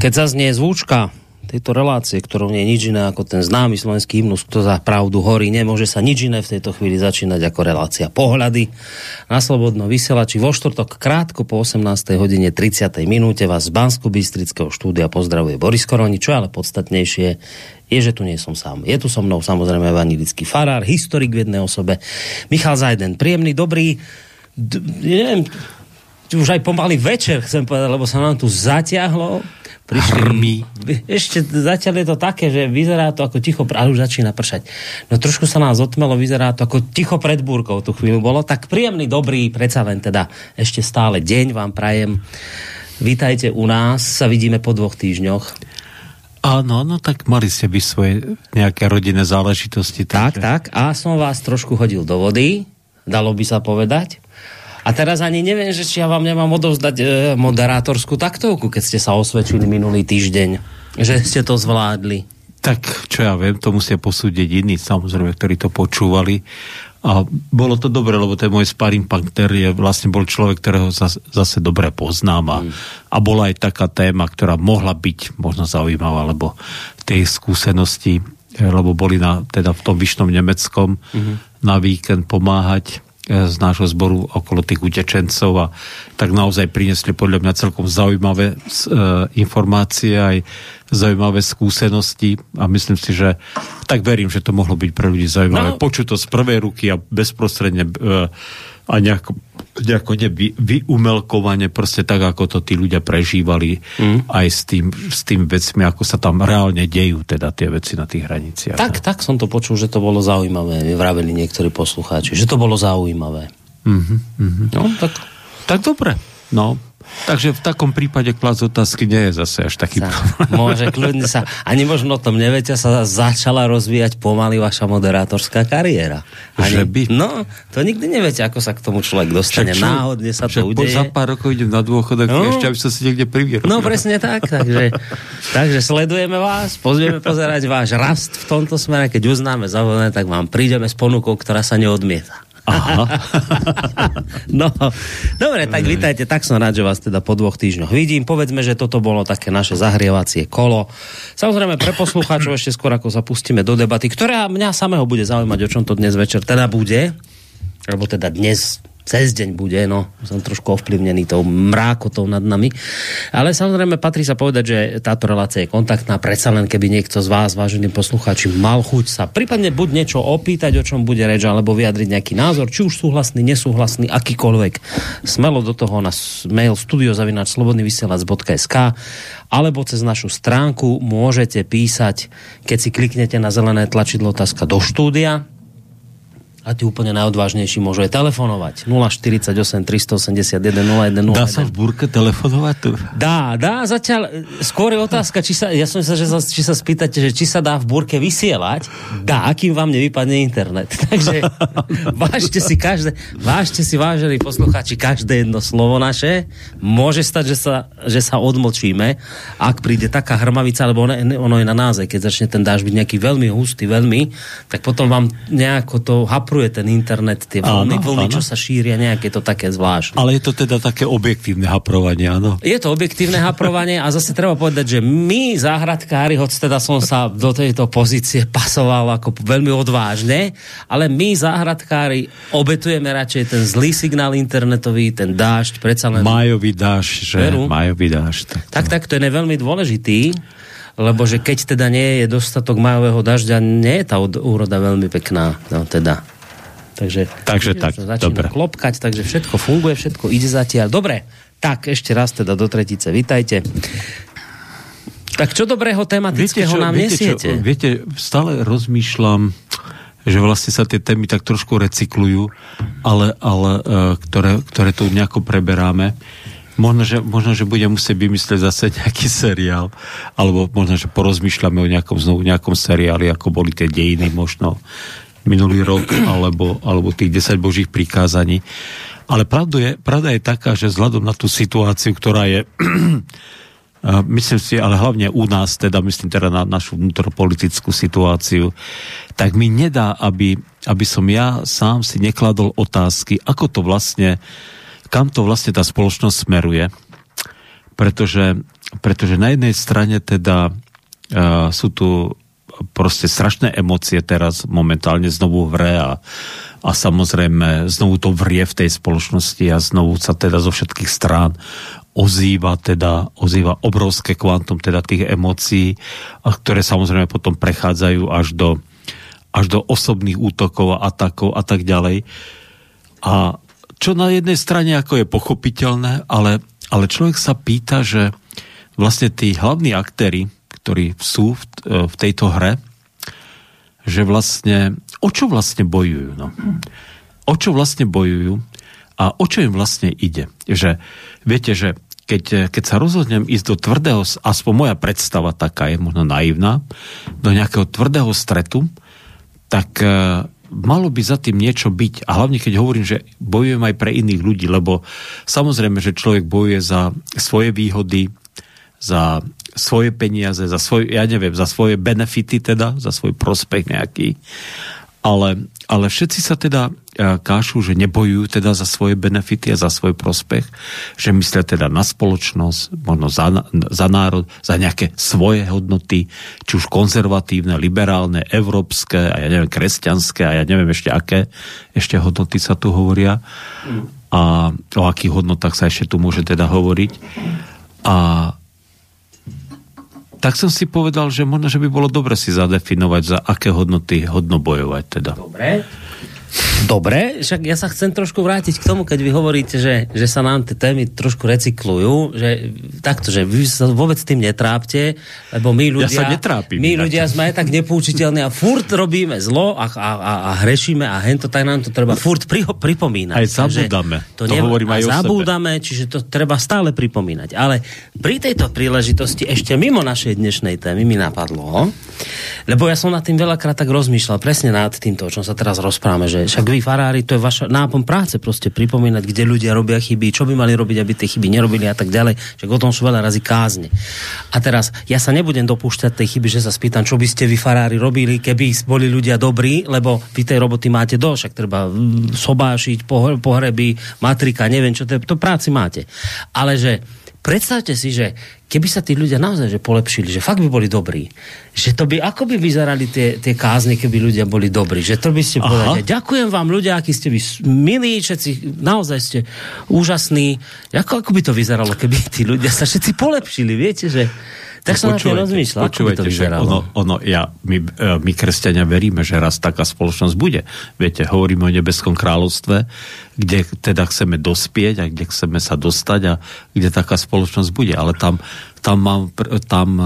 Keď zaznie zvúčka tejto relácie, ktorou nie je nič iné ako ten známy slovenský hymnus, kto za pravdu horí, nemôže sa nič iné v tejto chvíli začínať ako relácia pohľady na slobodnom vysielači. Vo štvrtok krátko po 18. hodine 30. minúte vás z bansko bystrického štúdia pozdravuje Boris Koroni, čo ale podstatnejšie je, že tu nie som sám. Je tu so mnou samozrejme evangelický farár, historik v jednej osobe, Michal Zajden, príjemný, dobrý, d- neviem, už aj pomaly večer, chcem povedať, lebo sa nám tu zatiahlo prišli... Hrmi. Ešte zatiaľ je to také, že vyzerá to ako ticho, ale už začína pršať. No trošku sa nás otmelo, vyzerá to ako ticho pred búrkou tú chvíľu bolo. Tak príjemný, dobrý, predsa len teda ešte stále deň vám prajem. Vítajte u nás, sa vidíme po dvoch týždňoch. Áno, no tak mali ste by svoje nejaké rodinné záležitosti. Tak, takže... tak. A som vás trošku hodil do vody, dalo by sa povedať. A teraz ani neviem, že či ja vám nemám odovzdať e, moderátorskú taktovku, keď ste sa osvedčili minulý týždeň, že ste to zvládli. Tak, čo ja viem, to musia posúdiť iní, samozrejme, ktorí to počúvali. A bolo to dobre, lebo ten môj sparring partner je vlastne bol človek, ktorého zase, zase dobre poznám a, mm. a bola aj taká téma, ktorá mohla byť možno zaujímavá, lebo tej skúsenosti, lebo boli na, teda v tom vyšnom Nemeckom mm-hmm. na víkend pomáhať z nášho zboru okolo tých utečencov a tak naozaj priniesli podľa mňa celkom zaujímavé e, informácie aj zaujímavé skúsenosti a myslím si, že tak verím, že to mohlo byť pre ľudí zaujímavé. No. Počuť to z prvej ruky a bezprostredne e, a nejako, nejako ne, vy, vyumelkovane, proste tak, ako to tí ľudia prežívali mm. aj s tým, s tým vecmi, ako sa tam reálne dejú teda tie veci na tých hraniciach. Tak, no. tak som to počul, že to bolo zaujímavé, vraveli niektorí poslucháči, že to bolo zaujímavé. Mm-hmm, mm-hmm. No, tak... tak dobre. No, Takže v takom prípade klas otázky nie je zase až taký sa, Môže kľudne sa, ani možno o tom neviete, sa začala rozvíjať pomaly vaša moderátorská kariéra. Ani, že by? No, to nikdy neviete, ako sa k tomu človek dostane. Však, Náhodne sa to udeje. Za pár rokov idem na dôchodok, no, ešte aby sa si niekde privieral. No presne tak, takže, takže sledujeme vás, pozrieme pozerať váš rast v tomto smere, keď uznáme za tak vám prídeme s ponukou, ktorá sa neodmieta. Aha. no, dobre, tak vítajte, tak som rád, že vás teda po dvoch týždňoch vidím. Povedzme, že toto bolo také naše zahrievacie kolo. Samozrejme pre poslucháčov ešte skôr, ako sa pustíme do debaty, ktorá mňa samého bude zaujímať, o čom to dnes večer teda bude, alebo teda dnes cez deň bude, no, som trošku ovplyvnený tou mrákotou nad nami. Ale samozrejme patrí sa povedať, že táto relácia je kontaktná, predsa len keby niekto z vás, vážení poslucháči, mal chuť sa prípadne buď niečo opýtať, o čom bude reč, alebo vyjadriť nejaký názor, či už súhlasný, nesúhlasný, akýkoľvek. Smelo do toho na mail studiozavinač.slobodnyvysielac.sk alebo cez našu stránku môžete písať, keď si kliknete na zelené tlačidlo otázka do štúdia, a tí úplne najodvážnejší môžu aj telefonovať. 048 381 0101. Dá sa v burke telefonovať? Dá, dá. Zatiaľ skôr je otázka, či sa, ja som sa, že sa, či sa spýtate, že či sa dá v burke vysielať. Dá, akým vám nevypadne internet. Takže vážte si každé, vážte si, vážení poslucháči, každé jedno slovo naše. Môže stať, že sa, že sa odmočíme, ak príde taká hrmavica, alebo ono, ono je na náze, keď začne ten dáž byť nejaký veľmi hustý, veľmi, tak potom vám nejako to hap hapruje ten internet, tie vlny, áno, vlny áno. čo sa šíria, nejaké to také zvláštne. Ale je to teda také objektívne haprovanie, áno? Je to objektívne haprovanie a zase treba povedať, že my, záhradkári, hoď teda som sa do tejto pozície pasoval ako veľmi odvážne, ale my, záhradkári, obetujeme radšej ten zlý signál internetový, ten dážď, predsa len... Majový dážď, že? Veru? Majový dážď. Tak, to... tak, tak, to je veľmi dôležitý lebo že keď teda nie je dostatok majového dažďa, nie je tá úroda veľmi pekná. No teda. Takže, takže tak, začína dobre. klopkať, takže všetko funguje, všetko ide zatiaľ. Dobre, tak ešte raz teda do tretice, vitajte. Tak čo dobrého tematického viete, čo, nám viete, nesiete? Čo, viete, stále rozmýšľam, že vlastne sa tie témy tak trošku recyklujú, ale, ale uh, ktoré, ktoré tu nejako preberáme. Možno že, možno, že budem musieť vymyslieť zase nejaký seriál, alebo možno, že porozmýšľame o nejakom, znovu nejakom seriáli, ako boli tie dejiny možno minulý rok, alebo, alebo tých 10 božích prikázaní. Ale pravda je, pravda je taká, že vzhľadom na tú situáciu, ktorá je, myslím si, ale hlavne u nás, teda myslím teda na našu vnútropolitickú situáciu, tak mi nedá, aby, aby som ja sám si nekladol otázky, ako to vlastne, kam to vlastne tá spoločnosť smeruje pretože, pretože na jednej strane teda uh, sú tu proste strašné emócie teraz momentálne znovu v hre a, a samozrejme znovu to vrie v tej spoločnosti a znovu sa teda zo všetkých strán ozýva teda, ozýva obrovské kvantum teda tých emócií, ktoré samozrejme potom prechádzajú až do, až do osobných útokov a atakov a tak ďalej. A čo na jednej strane ako je pochopiteľné, ale, ale človek sa pýta, že vlastne tí hlavní aktéry, ktorí sú v, v tejto hre, že vlastne, o čo vlastne bojujú? No? O čo vlastne bojujú a o čo im vlastne ide? Že, viete, že keď, keď sa rozhodnem ísť do tvrdého, aspoň moja predstava taká je možno naivná, do nejakého tvrdého stretu, tak malo by za tým niečo byť. A hlavne, keď hovorím, že bojujem aj pre iných ľudí, lebo samozrejme, že človek bojuje za svoje výhody, za svoje peniaze, za svoj, ja neviem, za svoje benefity teda, za svoj prospech nejaký. Ale, ale všetci sa teda e, kášu, že nebojujú teda za svoje benefity a za svoj prospech, že myslia teda na spoločnosť, možno za, za národ, za nejaké svoje hodnoty, či už konzervatívne, liberálne, európske a ja neviem, kresťanské a ja neviem ešte aké ešte hodnoty sa tu hovoria a o akých hodnotách sa ešte tu môže teda hovoriť. A tak som si povedal, že možno, že by bolo dobre si zadefinovať, za aké hodnoty hodno bojovať teda. Dobre. Dobre, však ja sa chcem trošku vrátiť k tomu, keď vy hovoríte, že, že sa nám tie témy trošku recyklujú, že takto, že vy sa vôbec tým netrápte, lebo my ľudia, ja sa netrápim, my ľudia sme aj tak nepoučiteľní a furt robíme zlo a, a, a, a hrešíme a hento, tak nám to treba furt pri, pripomínať. Aj zabúdame. To, to ne, hovorím aj zabúdame, čiže to treba stále pripomínať. Ale pri tejto príležitosti ešte mimo našej dnešnej témy mi napadlo, lebo ja som nad tým veľakrát tak rozmýšľal, presne nad týmto, o čom sa teraz rozprávame, že však vy farári, to je vaša nápom práce proste pripomínať, kde ľudia robia chyby, čo by mali robiť, aby tie chyby nerobili a tak ďalej. Však o tom sú veľa razy kázne. A teraz ja sa nebudem dopúšťať tej chyby, že sa spýtam, čo by ste vy farári robili, keby boli ľudia dobrí, lebo vy tej roboty máte dosť, však treba mm, sobášiť, pohreby, matrika, neviem čo, to, to práci máte. Ale že predstavte si, že keby sa tí ľudia naozaj že polepšili, že fakt by boli dobrí, že to by, ako by vyzerali tie, tie kázne, keby ľudia boli dobrí, že to by ste povedali, ďakujem vám ľudia, akí ste vy milí, všetci naozaj ste úžasní. Ako, ako by to vyzeralo, keby tí ľudia sa všetci polepšili, viete, že tak som na to rozmýšľal, ako by to vyzeralo. Ono, ono, ja, my, e, my kresťania veríme, že raz taká spoločnosť bude. Viete, hovoríme o nebeskom kráľovstve, kde teda chceme dospieť a kde chceme sa dostať a kde taká spoločnosť bude. Ale tam tam, mám, tam e,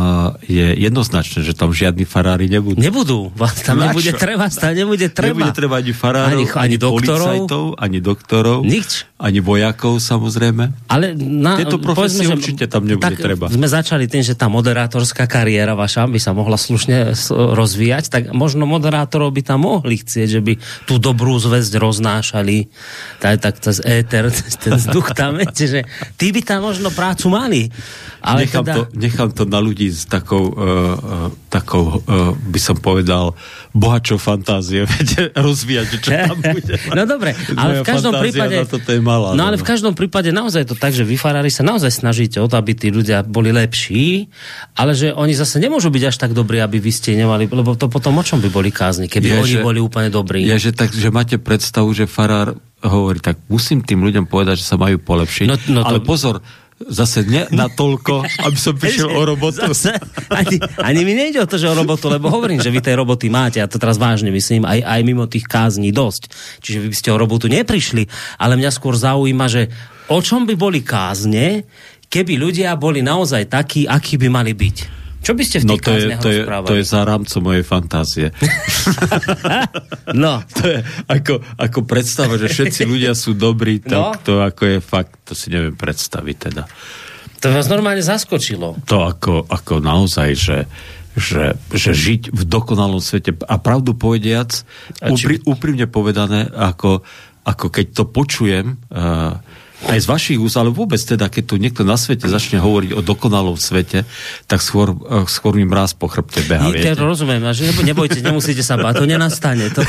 je jednoznačné, že tam žiadni farári nebudú. Nebudú. Tam Na nebude čo? treba, tam nebude treba. Nebude treba ani farárov, ani, ani, ani doktorov, ani doktorov, Nič. Ani vojakov samozrejme. Ale na, Tieto profesie povedzme, určite tam nebude tak treba. Sme začali tým, že tá moderátorská kariéra vaša by sa mohla slušne rozvíjať, tak možno moderátorov by tam mohli chcieť, že by tú dobrú zväzť roznášali, tak, tak cez éter, ten vzduch tam, viete, že tí by tam možno prácu mali. Ale nechám, teda... to, nechám to na ľudí s takou, uh, uh, takou uh, by som povedal, bohačou fantázie, viete, rozvíjať, čo tam bude. no dobre, ale v každom prípade... Na toto je malá, no ale v každom prípade naozaj je to tak, že vy farári sa naozaj snažíte o to, aby tí ľudia boli lepší, ale že oni zase nemôžu byť až tak dobrí, aby vy ste nemali, lebo to potom o čom by boli kázni, keby je, oni že, boli úplne dobrí. Je, že, tak, že máte predstavu, že farár hovorí, tak musím tým ľuďom povedať, že sa majú polepšiť. No, no to... Ale pozor, zase ne toľko, aby som prišiel o robotu. Zase, ani, ani mi nejde o to, že o robotu, lebo hovorím, že vy tej roboty máte, a to teraz vážne myslím, aj, aj mimo tých kázní dosť. Čiže vy by ste o robotu neprišli, ale mňa skôr zaujíma, že o čom by boli kázne, keby ľudia boli naozaj takí, akí by mali byť. Čo by ste v no to je, to, je, to je za rámcom mojej fantázie. no. To je ako, ako predstava, že všetci ľudia sú dobrí, tak no. to ako je fakt, to si neviem predstaviť teda. To vás normálne zaskočilo. To ako, ako naozaj, že, že, že žiť v dokonalom svete a pravdu povediac, úpri, úprimne povedané, ako, ako keď to počujem uh, aj z vašich úst, ale vôbec teda, keď tu niekto na svete začne hovoriť o dokonalom svete, tak skôr, uh, skôr mi mráz po chrbte beha. Nie, to rozumiem, že nebojte, nemusíte sa báť, to nenastane. To,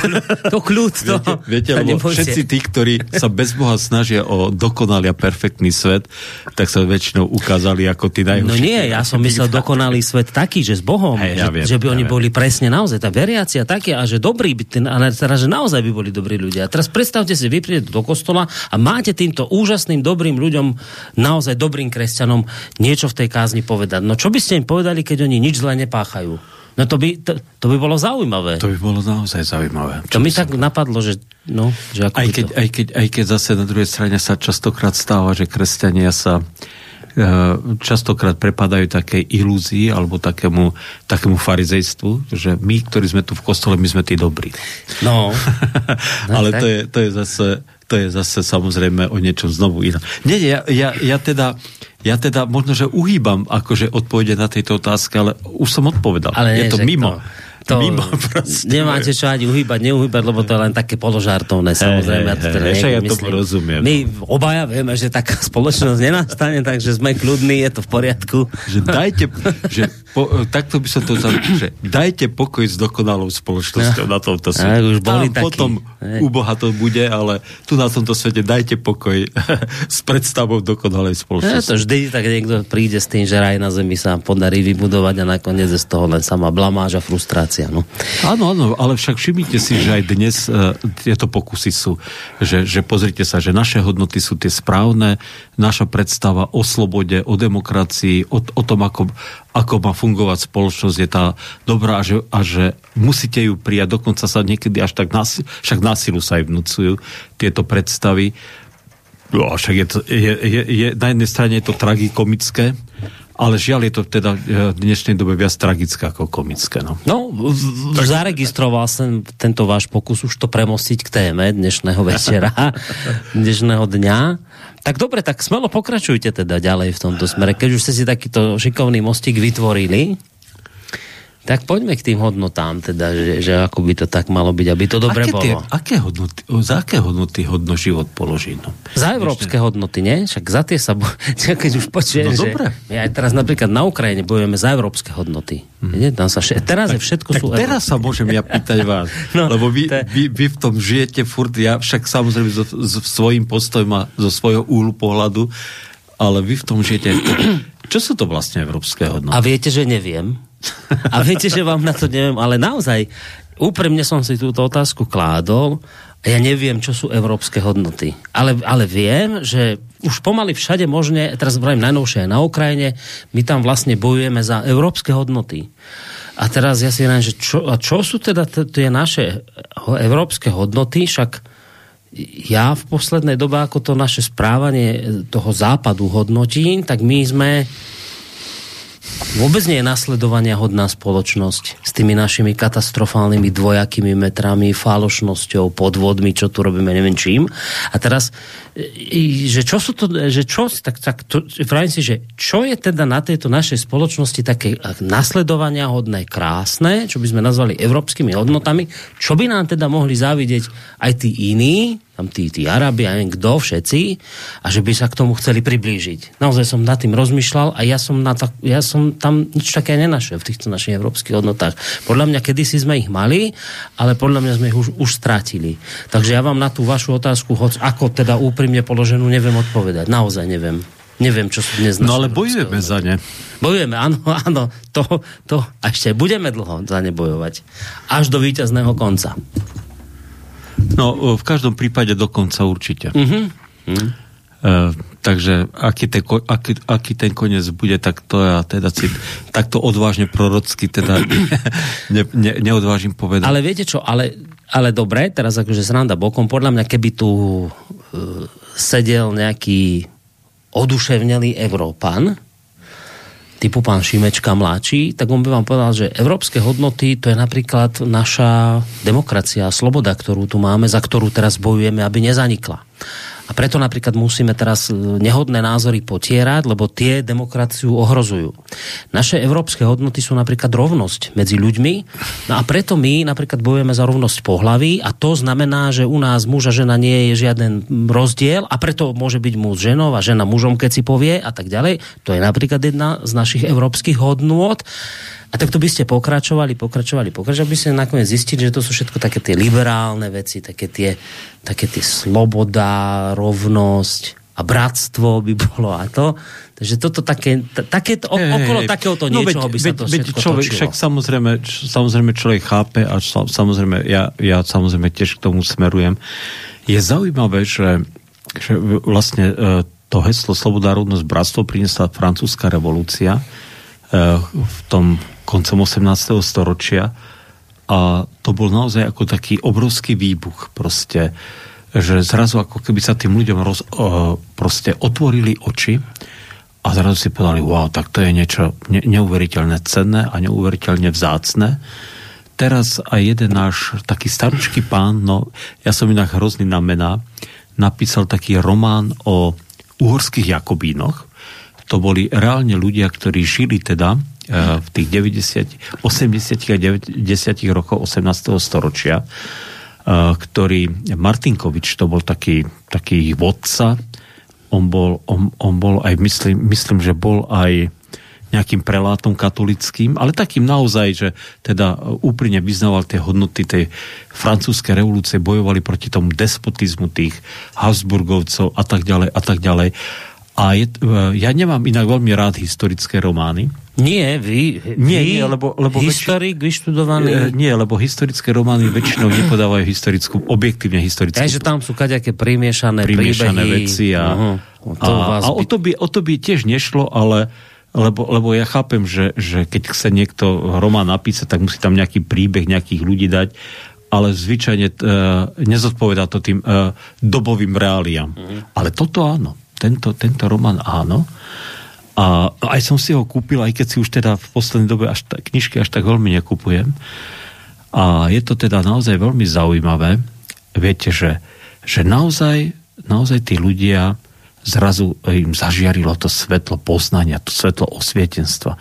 to kľud, to... Viete, viete lebo všetci tí, ktorí sa bez Boha snažia o dokonalý a perfektný svet, tak sa väčšinou ukázali ako tí najhorší. No nie, ja som myslel dokonalý svet taký, že s Bohom, hey, ja že, viem, že by ja oni viem. boli presne naozaj, tá veriacia také, a že dobrí, ale teraz, že naozaj by boli dobrí ľudia. A teraz predstavte si, vy prídete do kostola a máte týmto úžasným, dobrým ľuďom, naozaj dobrým kresťanom niečo v tej kázni povedať. No čo by ste im povedali, keď oni nič zle nepáchajú? No to by, to, to by bolo zaujímavé. To by bolo naozaj zaujímavé. To mi tak napadlo, že, no, že ako aj, keď, to... aj, keď, aj keď zase na druhej strane sa častokrát stáva, že kresťania sa Eh, častokrát prepadajú také ilúzii alebo takému, takému farizejstvu, že my, ktorí sme tu v kostole, my sme tí dobrí. No. Ale to je, to je zase to je zase samozrejme o niečom znovu iné. Nie, ja, ja, ja teda ja teda možno, že uhýbam akože odpovede na tejto otázke, ale už som odpovedal. Ale je to mimo. To to mimo proste. nemáte čo ani uhýbať, neuhýbať, lebo to je len také položartovné, samozrejme. Hey, hey, hey, ja to rozumiem. My obaja vieme, že taká spoločnosť nenastane, takže sme kľudní, je to v poriadku. Že dajte, že po, takto by som to vzal, že dajte pokoj s dokonalou spoločnosťou no, na tomto svete. už boli takí. potom hey. u Boha to bude, ale tu na tomto svete dajte pokoj s predstavou dokonalej spoločnosti. Ja, to vždy tak niekto príde s tým, že raj na zemi sa podarí vybudovať a nakoniec je z toho len sama blamáž a frustrácia situácia. No. Áno, áno, ale však všimnite si, že aj dnes uh, tieto pokusy sú, že, že pozrite sa, že naše hodnoty sú tie správne, naša predstava o slobode, o demokracii, o, o tom, ako, ako má fungovať spoločnosť, je tá dobrá a že, a že musíte ju prijať, dokonca sa niekedy až tak násil, však násilu sa aj vnúcujú tieto predstavy. No, však je, to, je, je, je, na jednej strane je to tragikomické, ale žiaľ je to teda e, v dnešnej dobe viac tragické ako komické. No, no tak... zaregistroval som tento váš pokus už to premostiť k téme dnešného večera, dnešného dňa. Tak dobre, tak smelo pokračujte teda ďalej v tomto smere. Keď už ste si takýto šikovný mostík vytvorili, tak poďme k tým hodnotám, teda, že, že ako by to tak malo byť, aby to dobre aké tie, bolo. Aké hodnoty, za aké hodnoty hodno život položí? No? Za európske Ešte... hodnoty, nie? Však za tie sa... Bo... Keď už počujem, no, že dobre. my aj teraz napríklad na Ukrajine bojujeme za európske hodnoty. Hmm. Tam sa vše... Teraz je všetko tak, sú... Tak teraz sa môžem ja pýtať vás, no, lebo vy, je... vy, vy v tom žijete furt, ja však samozrejme so, so svojím postojom a zo svojho úhlu pohľadu, ale vy v tom žijete... Čo sú to vlastne európske hodnoty? A viete, že neviem. A viete, že vám na to neviem, ale naozaj úprimne som si túto otázku kládol a ja neviem, čo sú európske hodnoty. Ale, ale viem, že už pomaly všade možne, teraz vravím najnovšie aj na Ukrajine, my tam vlastne bojujeme za európske hodnoty. A teraz ja si neviem, že čo, a čo sú teda tie naše európske hodnoty, však ja v poslednej dobe, ako to naše správanie toho západu hodnotím, tak my sme vôbec nie je nasledovania hodná spoločnosť s tými našimi katastrofálnymi dvojakými metrami, falošnosťou, podvodmi, čo tu robíme, neviem čím. A teraz, že čo sú to, že čo, tak, tak to, si, že čo je teda na tejto našej spoločnosti také nasledovania hodné, krásne, čo by sme nazvali európskymi hodnotami, čo by nám teda mohli závidieť aj tí iní, tam tí, tí Arabi, a neviem kto, všetci, a že by sa k tomu chceli priblížiť. Naozaj som nad tým rozmýšľal a ja som, na ta, ja som tam nič také nenašiel v týchto našich európskych hodnotách. Podľa mňa kedysi sme ich mali, ale podľa mňa sme ich už, už strátili. Takže ja vám na tú vašu otázku, hoď ako teda úprimne položenú, neviem odpovedať. Naozaj neviem. Neviem, čo sú dnes No ale bojujeme za ne. Bojujeme, áno, áno. To, to, a ešte budeme dlho za ne bojovať. Až do víťazného konca. No, v každom prípade dokonca určite. Uh-huh. Uh-huh. Uh, takže aký ten, aký, aký ten koniec bude, tak to ja teda si takto odvážne prorocky teda ne, ne, neodvážim povedať. Ale viete čo, ale, ale dobre, teraz akože sranda bokom, podľa mňa keby tu uh, sedel nejaký oduševnelý Európan, typu pán Šimečka mladší, tak on by vám povedal, že európske hodnoty to je napríklad naša demokracia, sloboda, ktorú tu máme, za ktorú teraz bojujeme, aby nezanikla. A preto napríklad musíme teraz e, nehodné názory potierať, lebo tie demokraciu ohrozujú. Naše európske hodnoty sú napríklad rovnosť medzi ľuďmi no a preto my napríklad bojujeme za rovnosť pohlaví a to znamená, že u nás muž a žena nie je žiaden rozdiel a preto môže byť muž ženou a žena mužom, keď si povie a tak ďalej. To je napríklad jedna z našich európskych hodnôt. A takto by ste pokračovali, pokračovali, pokračovali, by ste nakoniec zistili, že to sú všetko také tie liberálne veci, také tie, také tie sloboda, rovnosť a bratstvo by bolo a to. Takže toto také, také to, okolo hey, takéhoto no, niečoho by sa to veď, všetko človek, točilo. Však samozrejme, samozrejme človek chápe a samozrejme ja, ja samozrejme tiež k tomu smerujem. Je zaujímavé, že, že vlastne e, to heslo Sloboda, rovnosť, bratstvo priniesla francúzska revolúcia e, v tom koncom 18. storočia a to bol naozaj ako taký obrovský výbuch proste, že zrazu ako keby sa tým ľuďom roz, uh, proste otvorili oči a zrazu si povedali, wow, tak to je niečo ne, neuveriteľne cenné a neuveriteľne vzácne. Teraz aj jeden náš taký staručký pán, no ja som inak hrozný na mená, napísal taký román o uhorských jakobínoch. To boli reálne ľudia, ktorí žili teda Eh, v tých 90, 80 a 90 rokov 18. storočia, eh, ktorý Martinkovič, to bol taký, taký vodca, on bol, on, on bol aj, myslím, myslím, že bol aj nejakým prelátom katolickým, ale takým naozaj, že teda úprimne vyznával tie hodnoty tej francúzskej revolúcie, bojovali proti tomu despotizmu tých Habsburgovcov a tak ďalej a tak ďalej. A je, e, ja nemám inak veľmi rád historické romány. Nie, vy, nie, vy nie, lebo, lebo historik väč... vyštudovaný... E, nie, lebo historické romány väčšinou nepodávajú historickú, objektívne historickú... Takže tam sú kaďaké primiešané, primiešané príbehy. veci a, uh-huh. to a, a o, to by, o to by tiež nešlo, ale lebo, lebo ja chápem, že, že keď chce niekto román napísať, tak musí tam nejaký príbeh nejakých ľudí dať, ale zvyčajne uh, nezodpovedá to tým uh, dobovým reáliám. Uh-huh. Ale toto áno tento, tento román áno. A aj som si ho kúpil, aj keď si už teda v poslednej dobe až ta, knižky až tak veľmi nekupujem. A je to teda naozaj veľmi zaujímavé. Viete, že, že naozaj, naozaj tí ľudia zrazu im zažiarilo to svetlo poznania, to svetlo osvietenstva,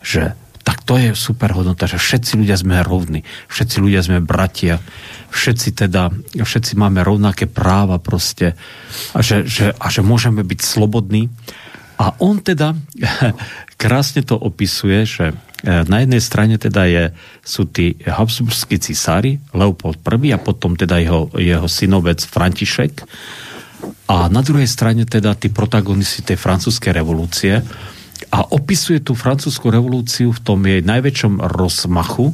že tak to je super hodnota, že všetci ľudia sme rovní, všetci ľudia sme bratia, všetci teda, všetci máme rovnaké práva proste a že, že, a že môžeme byť slobodní. A on teda krásne to opisuje, že e, na jednej strane teda je, sú tí habsburskí cisári, Leopold I a potom teda jeho, jeho synovec František a na druhej strane teda tí protagonisti tej francúzskej revolúcie, a opisuje tú francúzsku revolúciu v tom jej najväčšom rozmachu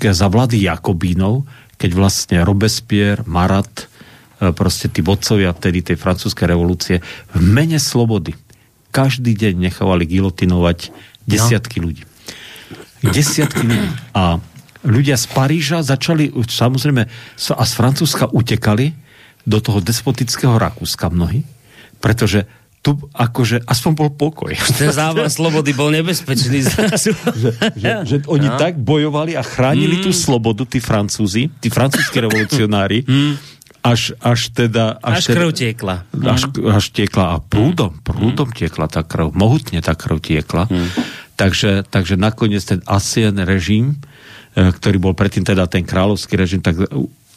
za vlády Jakobínov, keď vlastne Robespierre, Marat, e, proste tí vodcovia vtedy tej francúzskej revolúcie v mene slobody každý deň nechávali gilotinovať desiatky no. ľudí. Desiatky ľudí. A ľudia z Paríža začali, samozrejme, a z Francúzska utekali do toho despotického Rakúska mnohí, pretože tu akože aspoň bol pokoj. Ten závan slobody bol nebezpečný že, že, že oni no. tak bojovali a chránili mm. tú slobodu, tí Francúzi, tí francúzski revolucionári, mm. až, až teda... Až, až teda, krv tiekla. Až, mm. až tiekla a prúdom, mm. prúdom tiekla tá krv, mohutne tá krv tiekla. Mm. Takže, takže nakoniec ten Asien režim, e, ktorý bol predtým teda ten kráľovský režim, tak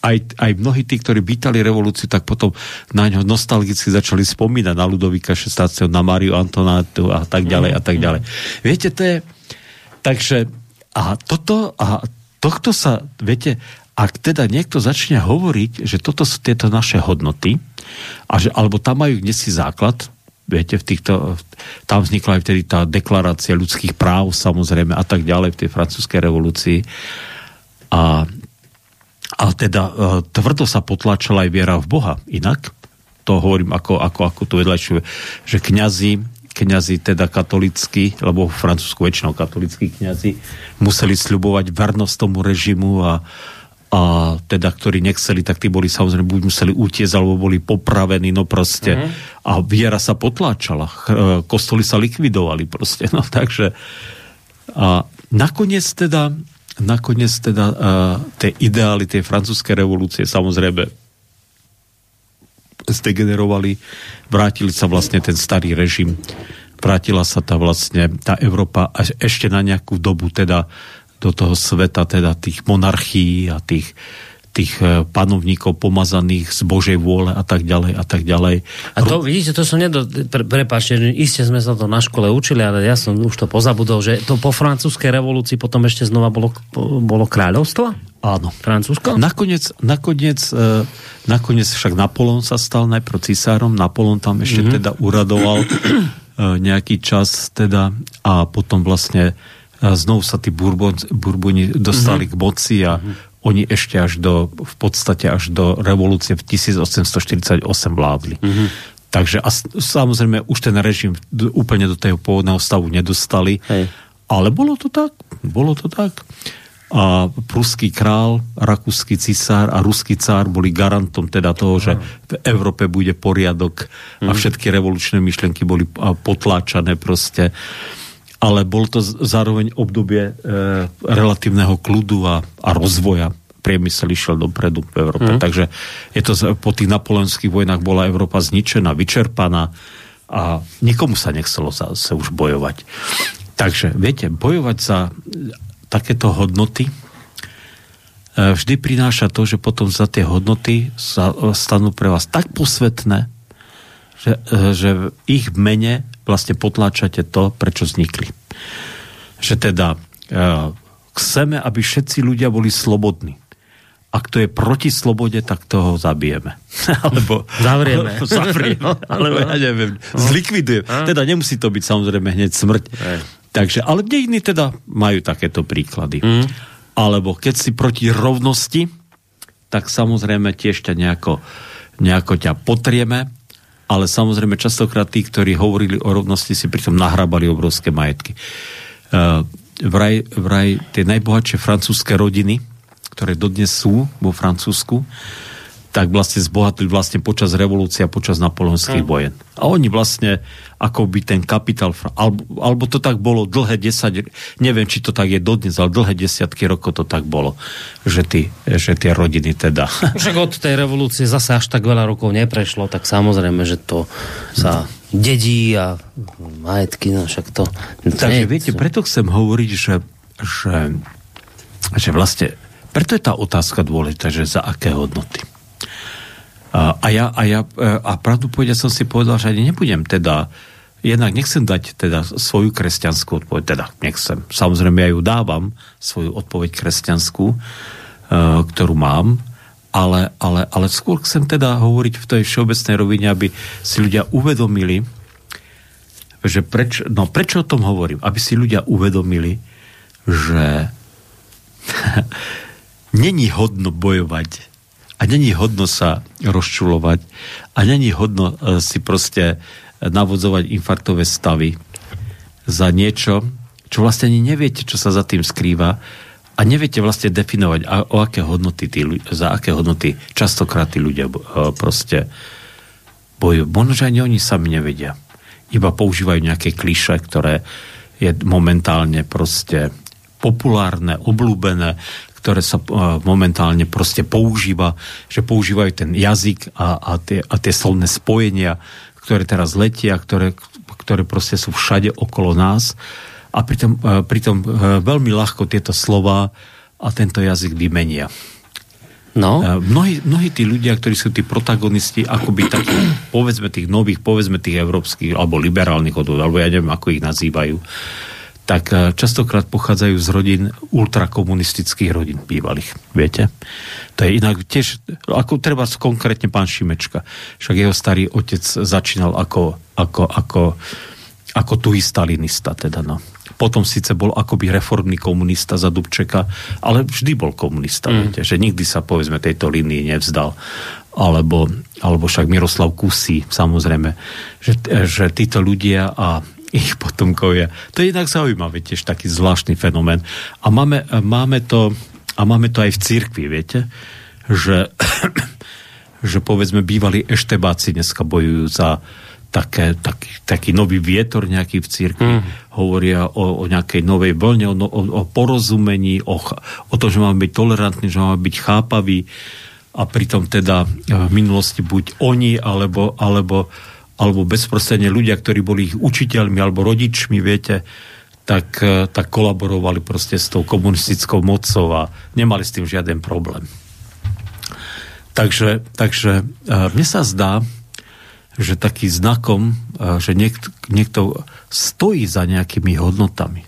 aj, aj mnohí tí, ktorí vítali revolúciu, tak potom na ňo nostalgicky začali spomínať na Ludovika 16. na Mariu Antonátu a tak ďalej a tak ďalej. Viete, to je... Takže a toto a tohto sa, viete, ak teda niekto začne hovoriť, že toto sú tieto naše hodnoty, a že, alebo tam majú dnes si základ, viete, v týchto, tam vznikla aj vtedy tá deklarácia ľudských práv, samozrejme, a tak ďalej v tej francúzskej revolúcii. A a teda e, tvrdo sa potlačila aj viera v Boha. Inak, to hovorím ako, ako, ako tu vedľajšiu, že kňazi, kňazi teda katolickí, lebo v Francúzsku väčšinou katolickí kňazi, museli sľubovať vernosť tomu režimu a, a teda, ktorí nechceli, tak tí boli samozrejme buď museli utiecť, alebo boli popravení, no proste. Mm-hmm. A viera sa potláčala. E, kostoly sa likvidovali proste. No takže a nakoniec teda nakoniec teda uh, tie ideály tej francúzskej revolúcie samozrejme zdegenerovali, vrátili sa vlastne ten starý režim, vrátila sa tá vlastne tá Európa ešte na nejakú dobu teda do toho sveta teda tých monarchií a tých, tých e, panovníkov pomazaných z Božej vôle a tak ďalej a tak ďalej. A to, vidíte, to som nedo... Pre, prepáčte, iste sme sa to na škole učili, ale ja som už to pozabudol, že to po francúzskej revolúcii potom ešte znova bolo, bolo kráľovstvo? Áno. Francúzsko? Nakoniec, nakoniec, e, nakoniec však Napoleon sa stal najprv cisárom, Napoleon tam ešte mm-hmm. teda uradoval e, nejaký čas teda a potom vlastne znovu sa tí Bourbon, Bourboni dostali mm-hmm. k moci a mm-hmm. Oni ešte až do, v podstate až do revolúcie v 1848 vládli. Mm-hmm. Takže a samozrejme už ten režim úplne do toho pôvodného stavu nedostali. Hej. Ale bolo to tak. Bolo to tak. A pruský král, rakúsky cisár a ruský cár boli garantom teda toho, že v Európe bude poriadok a mhm. všetky revolučné myšlenky boli potláčané proste. Uh, ale bol to zároveň obdobie e, relatívneho kľudu a, a rozvoja. Priemysel išiel dopredu v Európe. Mm. Takže je to, po tých napoleonských vojnách bola Európa zničená, vyčerpaná a nikomu sa nechcelo sa, sa už bojovať. Takže, viete, bojovať za takéto hodnoty e, vždy prináša to, že potom za tie hodnoty sa, stanú pre vás tak posvetné, že, e, že v ich mene vlastne potláčate to, prečo vznikli. Že teda e, chceme, aby všetci ľudia boli slobodní. Ak to je proti slobode, tak toho zabijeme. alebo zavrieme. zavrieme. alebo ja neviem, no. zlikvidujeme. Teda nemusí to byť samozrejme hneď smrť. Takže, ale dejiny teda majú takéto príklady. Mm. Alebo keď si proti rovnosti, tak samozrejme tiež ťa nejako, nejako ťa potrieme ale samozrejme častokrát tí, ktorí hovorili o rovnosti, si pritom nahrabali obrovské majetky. Uh, vraj, vraj tie najbohatšie francúzske rodiny, ktoré dodnes sú vo Francúzsku, tak vlastne zbohatli vlastne počas revolúcie a počas napoleonských mm. vojen. A oni vlastne ako by ten kapitál, alebo, alebo to tak bolo dlhé desať, neviem, či to tak je dodnes, ale dlhé desiatky rokov to tak bolo, že, tí, že tie rodiny teda... Však od tej revolúcie zase až tak veľa rokov neprešlo, tak samozrejme, že to sa dedí a majetky, no však to... Takže viete, preto chcem hovoriť, že, že, že vlastne, preto je tá otázka dôležitá, že za aké hodnoty. A, ja, a, ja, e, a pravdu povedať som si povedal, že ani nebudem teda jednak nechcem dať teda svoju kresťanskú odpoveď, teda nechcem. Samozrejme ja ju dávam, svoju odpoveď kresťanskú, e, ktorú mám, ale, ale, ale skôr chcem teda hovoriť v tej všeobecnej rovine, aby si ľudia uvedomili, že preč, no prečo o tom hovorím? Aby si ľudia uvedomili, že není hodno bojovať a není hodno sa rozčulovať a není hodno e, si proste navodzovať infarktové stavy za niečo, čo vlastne ani neviete, čo sa za tým skrýva a neviete vlastne definovať, a o aké hodnoty tí, za aké hodnoty častokrát tí ľudia e, proste bojujú. Možno, že ani oni sami nevedia. Iba používajú nejaké kliše, ktoré je momentálne proste populárne, obľúbené, ktoré sa uh, momentálne proste používa, že používajú ten jazyk a, a, tie, a tie slovné spojenia, ktoré teraz letia, ktoré, ktoré proste sú všade okolo nás a pritom, uh, pritom uh, veľmi ľahko tieto slova a tento jazyk vymenia. No. Mnohí, mnohí tí ľudia, ktorí sú tí protagonisti, akoby takí, povedzme tých nových, povedzme tých európskych, alebo liberálnych odvod, alebo ja neviem, ako ich nazývajú, tak eh, častokrát pochádzajú z rodín ultrakomunistických rodín bývalých. Viete? To je inak tiež, ako treba konkrétne pán Šimečka. Však jeho starý otec začínal ako, ako, ako, ako tuhý stalinista. Teda no. Potom síce bol akoby reformný komunista za Dubčeka, ale vždy bol komunista. Mm. Viete? Že nikdy sa povedzme tejto línii nevzdal alebo, alebo však Miroslav Kusí, samozrejme, že, že títo ľudia a ich potomkovia. To je inak zaujímavé, tiež taký zvláštny fenomén. A máme, máme, to, a máme to aj v cirkvi, viete, že, že povedzme bývalí eštebáci dneska bojujú za také, taký, taký nový vietor nejaký v cirkvi. Mm. Hovoria o, o nejakej novej vlne, o, o, o porozumení, o, o tom, že máme byť tolerantní, že máme byť chápaví a pritom teda v minulosti buď oni, alebo, alebo, alebo bezprostredne ľudia, ktorí boli ich učiteľmi alebo rodičmi, viete, tak, tak kolaborovali proste s tou komunistickou mocou a nemali s tým žiaden problém. Takže, takže mne sa zdá, že taký znakom, že niekto, niekto stojí za nejakými hodnotami,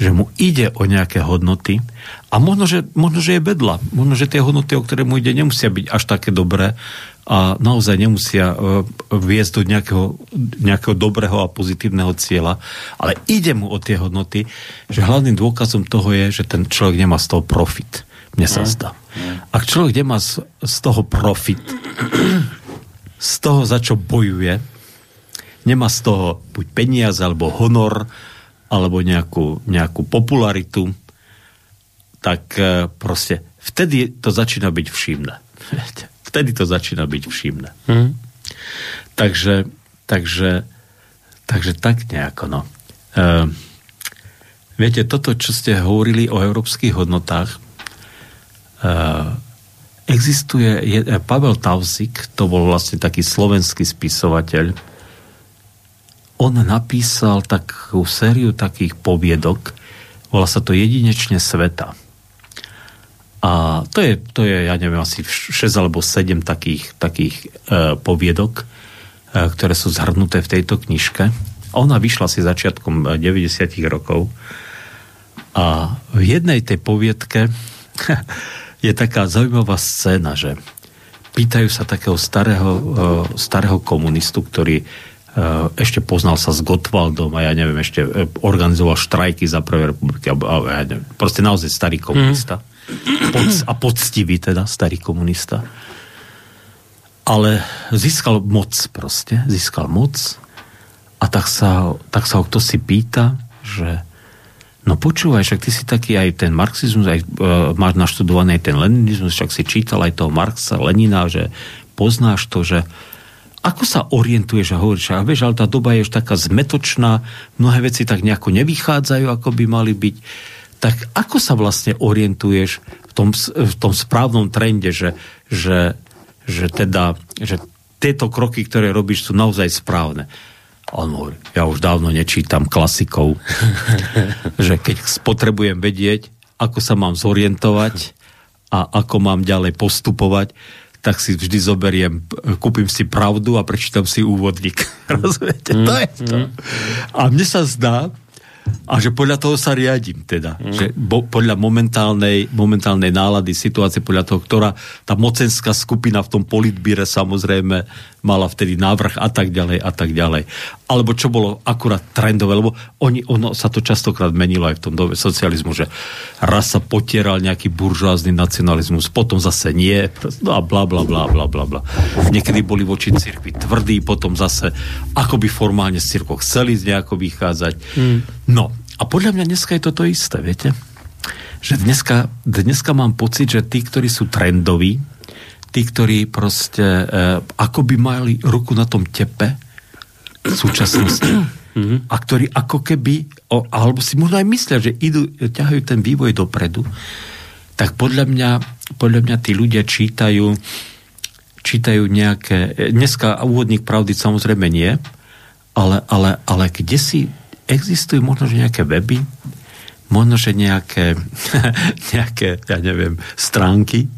že mu ide o nejaké hodnoty a možno, že, možno, že je bedla. Možno, že tie hodnoty, o ktoré mu ide, nemusia byť až také dobré a naozaj nemusia viesť do nejakého, nejakého dobrého a pozitívneho cieľa, ale ide mu o tie hodnoty, že hlavným dôkazom toho je, že ten človek nemá z toho profit. Mne sa zdá. Ak človek nemá z, z toho profit, z toho, za čo bojuje, nemá z toho buď peniaz, alebo honor, alebo nejakú, nejakú popularitu, tak e, proste vtedy to začína byť všimné. Vtedy to začína byť všimné. Mm. Takže, takže, takže tak nejako, no. E, viete, toto, čo ste hovorili o európskych hodnotách, Uh, existuje, je, Pavel Tauzik, to bol vlastne taký slovenský spisovateľ, on napísal takú sériu takých poviedok, volá sa to Jedinečne sveta. A to je, to je ja neviem, asi 6 alebo 7 takých, takých uh, poviedok, uh, ktoré sú zhrnuté v tejto knižke. Ona vyšla si začiatkom 90 rokov. A v jednej tej poviedke je taká zaujímavá scéna, že pýtajú sa takého starého, uh, starého komunistu, ktorý ešte poznal sa s Gottwaldom a ja neviem, ešte uh, organizoval štrajky za prvé republiky, a, a, ja neviem, proste naozaj starý komunista. Mm. Pod, a poctivý teda, starý komunista. Ale získal moc proste, získal moc a tak sa, tak sa ho kto si pýta, že No počúvaj, však ty si taký aj ten marxizmus, aj e, máš naštudovaný aj ten leninizmus, však si čítal aj toho Marxa, Lenina, že poznáš to, že ako sa orientuješ a hovoríš, a vieš, ale tá doba je už taká zmetočná, mnohé veci tak nejako nevychádzajú, ako by mali byť. Tak ako sa vlastne orientuješ v tom, v tom správnom trende, že, že, že teda, že tieto kroky, ktoré robíš, sú naozaj správne. On hovorí, ja už dávno nečítam klasikov, že keď potrebujem vedieť, ako sa mám zorientovať a ako mám ďalej postupovať, tak si vždy zoberiem, kúpim si pravdu a prečítam si úvodník. Rozumiete? Mm, to je to. Mm. A mne sa zdá, a že podľa toho sa riadím teda. Mm. Že bo, podľa momentálnej, momentálnej nálady, situácie, podľa toho, ktorá tá mocenská skupina v tom politbíre samozrejme mala vtedy návrh a tak ďalej a tak ďalej. Alebo čo bolo akurát trendové, lebo oni, ono sa to častokrát menilo aj v tom dobe socializmu, že raz sa potieral nejaký buržoázny nacionalizmus, potom zase nie, no a bla bla bla bla bla bla. Niekedy boli voči cirkvi tvrdí, potom zase akoby formálne z cirkov chceli nejako vychádzať. Mm. No, a podľa mňa dneska je toto isté, viete? Že dneska, dneska mám pocit, že tí, ktorí sú trendoví, tí, ktorí proste e, ako by mali ruku na tom tepe súčasnosti. A ktorí ako keby, alebo si možno aj myslia, že idú, ťahajú ten vývoj dopredu, tak podľa mňa, podľa mňa tí ľudia čítajú čítajú nejaké, dneska úvodník pravdy samozrejme nie, ale, ale, ale kde si existujú možno, že nejaké weby, možno, že nejaké, nejaké, ja neviem, stránky,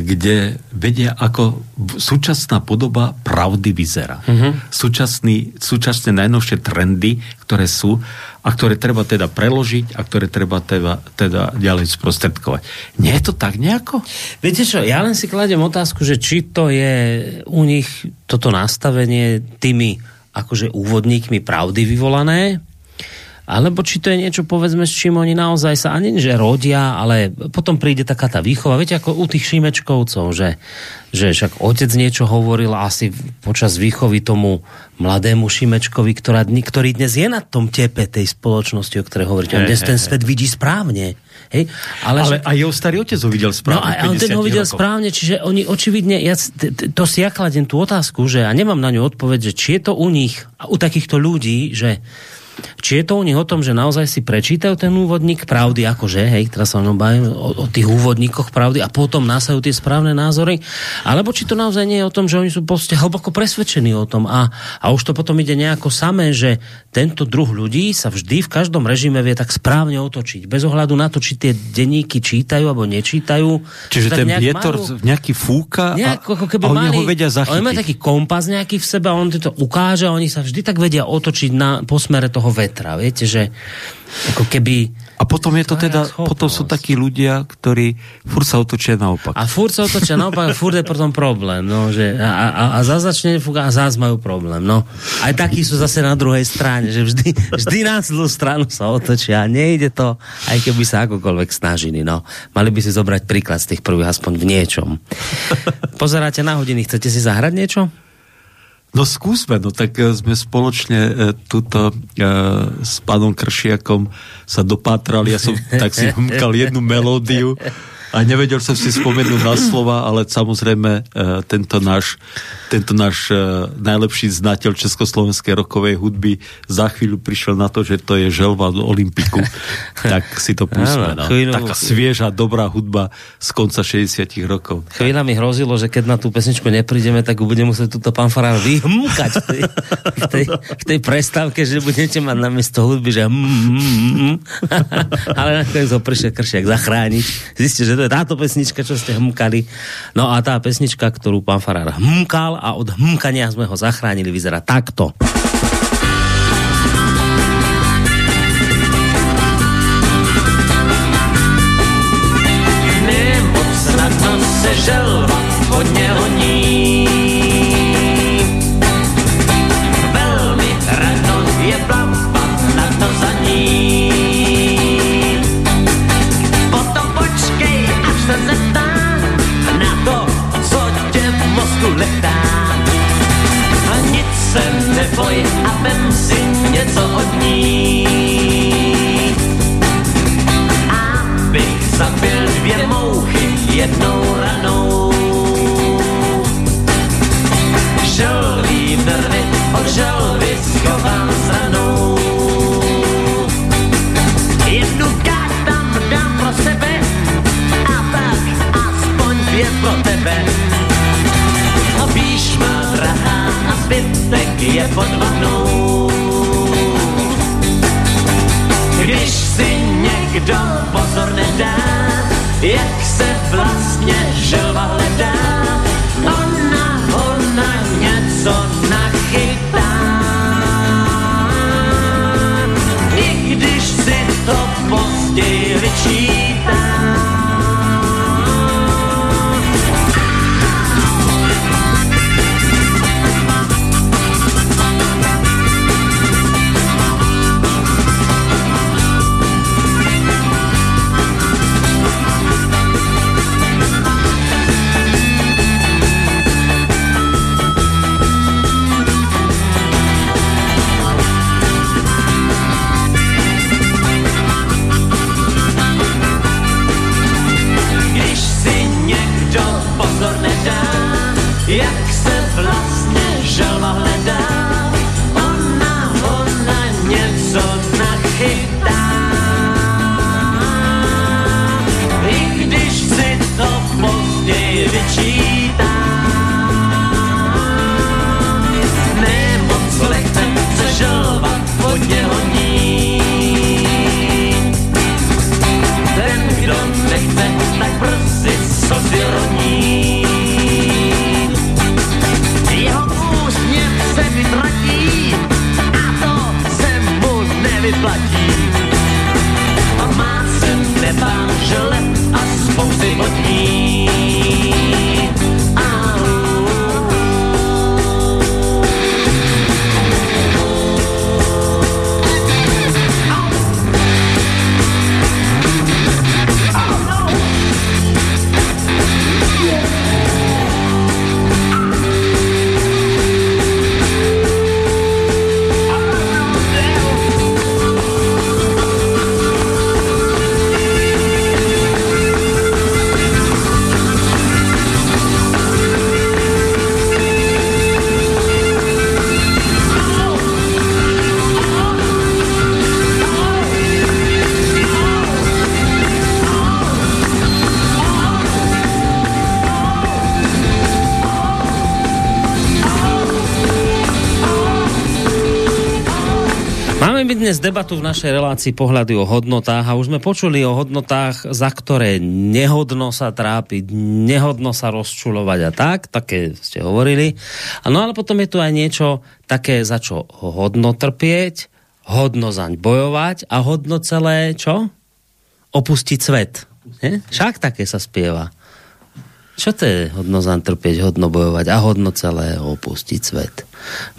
kde vedia, ako súčasná podoba pravdy vyzerá. Mm-hmm. Súčasný, súčasné najnovšie trendy, ktoré sú a ktoré treba teda preložiť a ktoré treba teda, teda ďalej sprostredkovať. Nie je to tak nejako? Viete čo, ja len si kladem otázku, že či to je u nich toto nastavenie tými akože úvodníkmi pravdy vyvolané, alebo či to je niečo, povedzme, s čím oni naozaj sa ani že rodia, ale potom príde taká tá výchova. Viete, ako u tých Šimečkovcov, že, že však otec niečo hovoril asi počas výchovy tomu mladému Šimečkovi, ktorá, ktorý dnes je na tom tepe tej spoločnosti, o ktorej hovoríte. On dnes ten svet vidí správne. Hej? Ale, ale že... aj jeho starý otec ho videl správne. No a on ten ho videl rokov. správne, čiže oni očividne, ja to si ja kladem tú otázku, že ja nemám na ňu odpoveď, že či je to u nich, u takýchto ľudí, že či je to u nich o tom, že naozaj si prečítajú ten úvodník pravdy, akože, hej, teraz sa bavím o, o tých úvodníkoch pravdy a potom násajú tie správne názory, alebo či to naozaj nie je o tom, že oni sú proste hlboko presvedčení o tom a, a už to potom ide nejako samé, že tento druh ľudí sa vždy v každom režime vie tak správne otočiť, bez ohľadu na to, či tie denníky čítajú alebo nečítajú. Čiže ten vietor majú, nejaký fúka nejak, a, ako keby a oni mali, ho vedia zachytiť. Oni majú taký kompas nejaký v sebe a on to ukáže a oni sa vždy tak vedia otočiť na, po smere toho vetra. Viete, že ako keby... A potom je to teda, potom sú takí ľudia, ktorí furt sa otočia naopak. A furt sa otočia naopak, furt je potom problém, no, že a, a, a zás začne a zás majú problém, no. Aj takí sú zase na druhej strane, že vždy, vždy na zlú stranu sa otočia a nejde to, aj keby sa akokoľvek snažili, no. Mali by si zobrať príklad z tých prvých aspoň v niečom. Pozeráte na hodiny, chcete si zahrať niečo? No skúsme, no tak e, sme spoločne e, tuto e, s pánom Kršiakom sa dopátrali, ja som tak si hmkal jednu melódiu a nevedel som si spomenúť na slova, ale samozrejme e, tento náš, tento náš e, najlepší znateľ československej rokovej hudby za chvíľu prišiel na to, že to je želva do Olympiku. tak si to pustíme. No. Taká svieža, dobrá hudba z konca 60 rokov. Chvíľa mi hrozilo, že keď na tú pesničku neprídeme, tak bude musieť túto pán vyhmkať v tej, v tej, v tej prestávke, že budete mať na miesto hudby, že mm, mm, mm. ale nakoniec ho prišiel Kršiak zachrániť. Zistíte, že to je táto pesnička, čo ste hmkali. No a tá pesnička, ktorú pán Farár hmkal a od hmkania sme ho zachránili, vyzerá takto. 别。Dnes debatu v našej relácii pohľady o hodnotách a už sme počuli o hodnotách, za ktoré nehodno sa trápiť, nehodno sa rozčulovať a tak, také ste hovorili. No ale potom je tu aj niečo také, za čo hodno trpieť, hodno zaň bojovať a hodno celé, čo? Opustiť svet. Nie? Však také sa spieva. Čo to je hodno zaň trpieť, hodno bojovať a hodno celé opustiť svet?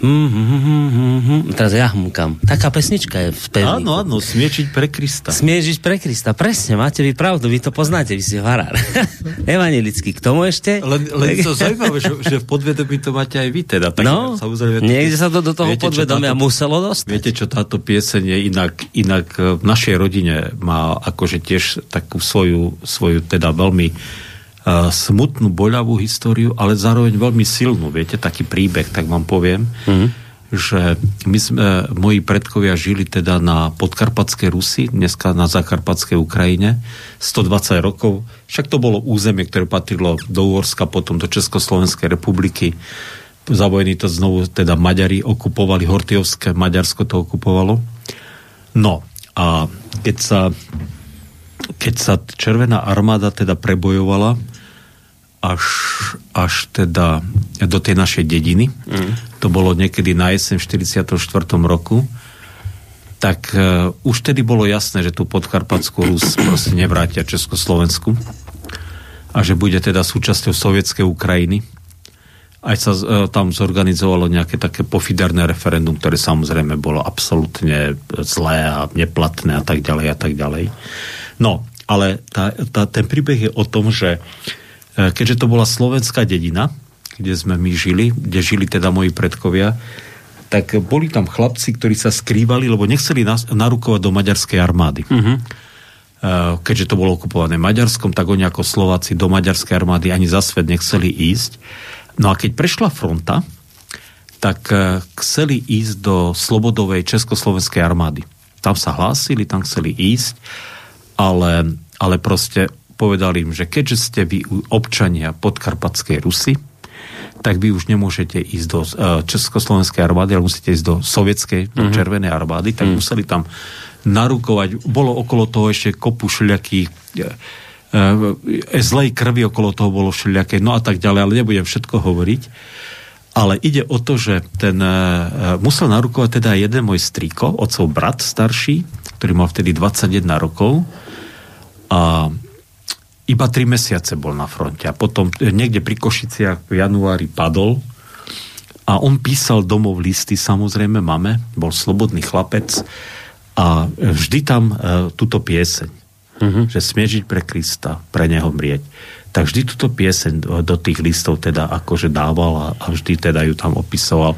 Mm, mm. Teraz ja hmkam. Taká pesnička je v pevníku. Áno, áno, smiečiť pre Krista. Smiežiť pre Krista, presne, máte vy pravdu, vy to poznáte, vy ste varár. Evangelický, k tomu ešte? Len, len to zaujímavé, že, že v podvedomí to máte aj vy teda. Tak no, samozrejme, niekde sa to do toho viete, podvedomia táto, muselo dostať. Viete, čo táto pieseň je inak, inak v našej rodine má akože tiež takú svoju, svoju teda veľmi smutnú, boľavú históriu, ale zároveň veľmi silnú, viete, taký príbeh, tak vám poviem, mm-hmm. že my sme, moji predkovia žili teda na podkarpatskej Rusi, dneska na zakarpatskej Ukrajine, 120 rokov, však to bolo územie, ktoré patrilo do Úorska, potom do Československej republiky, za vojny to znovu teda Maďari okupovali, Hortiovské Maďarsko to okupovalo. No a keď sa keď sa Červená armáda teda prebojovala až, až teda do tej našej dediny, mm. to bolo niekedy na jeseň v 44. roku, tak uh, už tedy bolo jasné, že tú podkarpatskú Rus proste nevrátia Československu a že bude teda súčasťou sovietskej Ukrajiny. Aj sa uh, tam zorganizovalo nejaké také pofiderné referendum, ktoré samozrejme bolo absolútne zlé a neplatné a tak ďalej a tak ďalej. No, ale tá, tá, ten príbeh je o tom, že E, keďže to bola slovenská dedina, kde sme my žili, kde žili teda moji predkovia, tak boli tam chlapci, ktorí sa skrývali, lebo nechceli narukovať do maďarskej armády. Uh-huh. Keďže to bolo okupované Maďarskom, tak oni ako Slováci do maďarskej armády ani za svet nechceli ísť. No a keď prešla fronta, tak e, chceli ísť do Slobodovej Československej armády. Tam sa hlásili, tam chceli ísť, ale, ale proste povedal im, že keďže ste vy občania podkarpatskej Rusy, tak vy už nemôžete ísť do uh, Československej armády, ale musíte ísť do sovietskej, do mm-hmm. Červenej armády, tak mm. museli tam narukovať. Bolo okolo toho ešte kopu všelijakých uh, zlej krvi okolo toho bolo všelijaké, no a tak ďalej, ale nebudem všetko hovoriť. Ale ide o to, že ten musel narukovať teda jeden môj strýko, otcov brat starší, ktorý mal vtedy 21 rokov a iba tri mesiace bol na fronte a potom niekde pri Košiciach v januári padol a on písal domov listy, samozrejme máme, bol slobodný chlapec a vždy tam uh, túto pieseň, uh-huh. že smiežiť pre Krista, pre neho mrieť. Tak vždy túto pieseň do, do tých listov teda akože dával a, a vždy teda ju tam opisoval.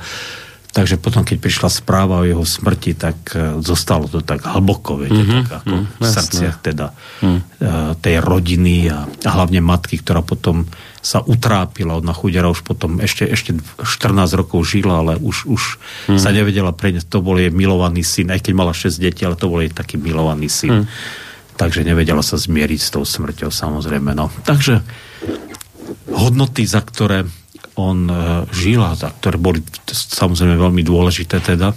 Takže potom, keď prišla správa o jeho smrti, tak uh, zostalo to tak hlboko, viete, mm-hmm, tak ako mm, v srdciach teda mm. tej rodiny a, a hlavne matky, ktorá potom sa utrápila od nachudera, už potom ešte, ešte 14 rokov žila, ale už, už mm. sa nevedela preniesť. To bol jej milovaný syn, aj keď mala 6 detí, ale to bol jej taký milovaný syn. Mm. Takže nevedela sa zmieriť s tou smrťou, samozrejme. No. Takže hodnoty, za ktoré on e, žil a ktoré boli samozrejme veľmi dôležité teda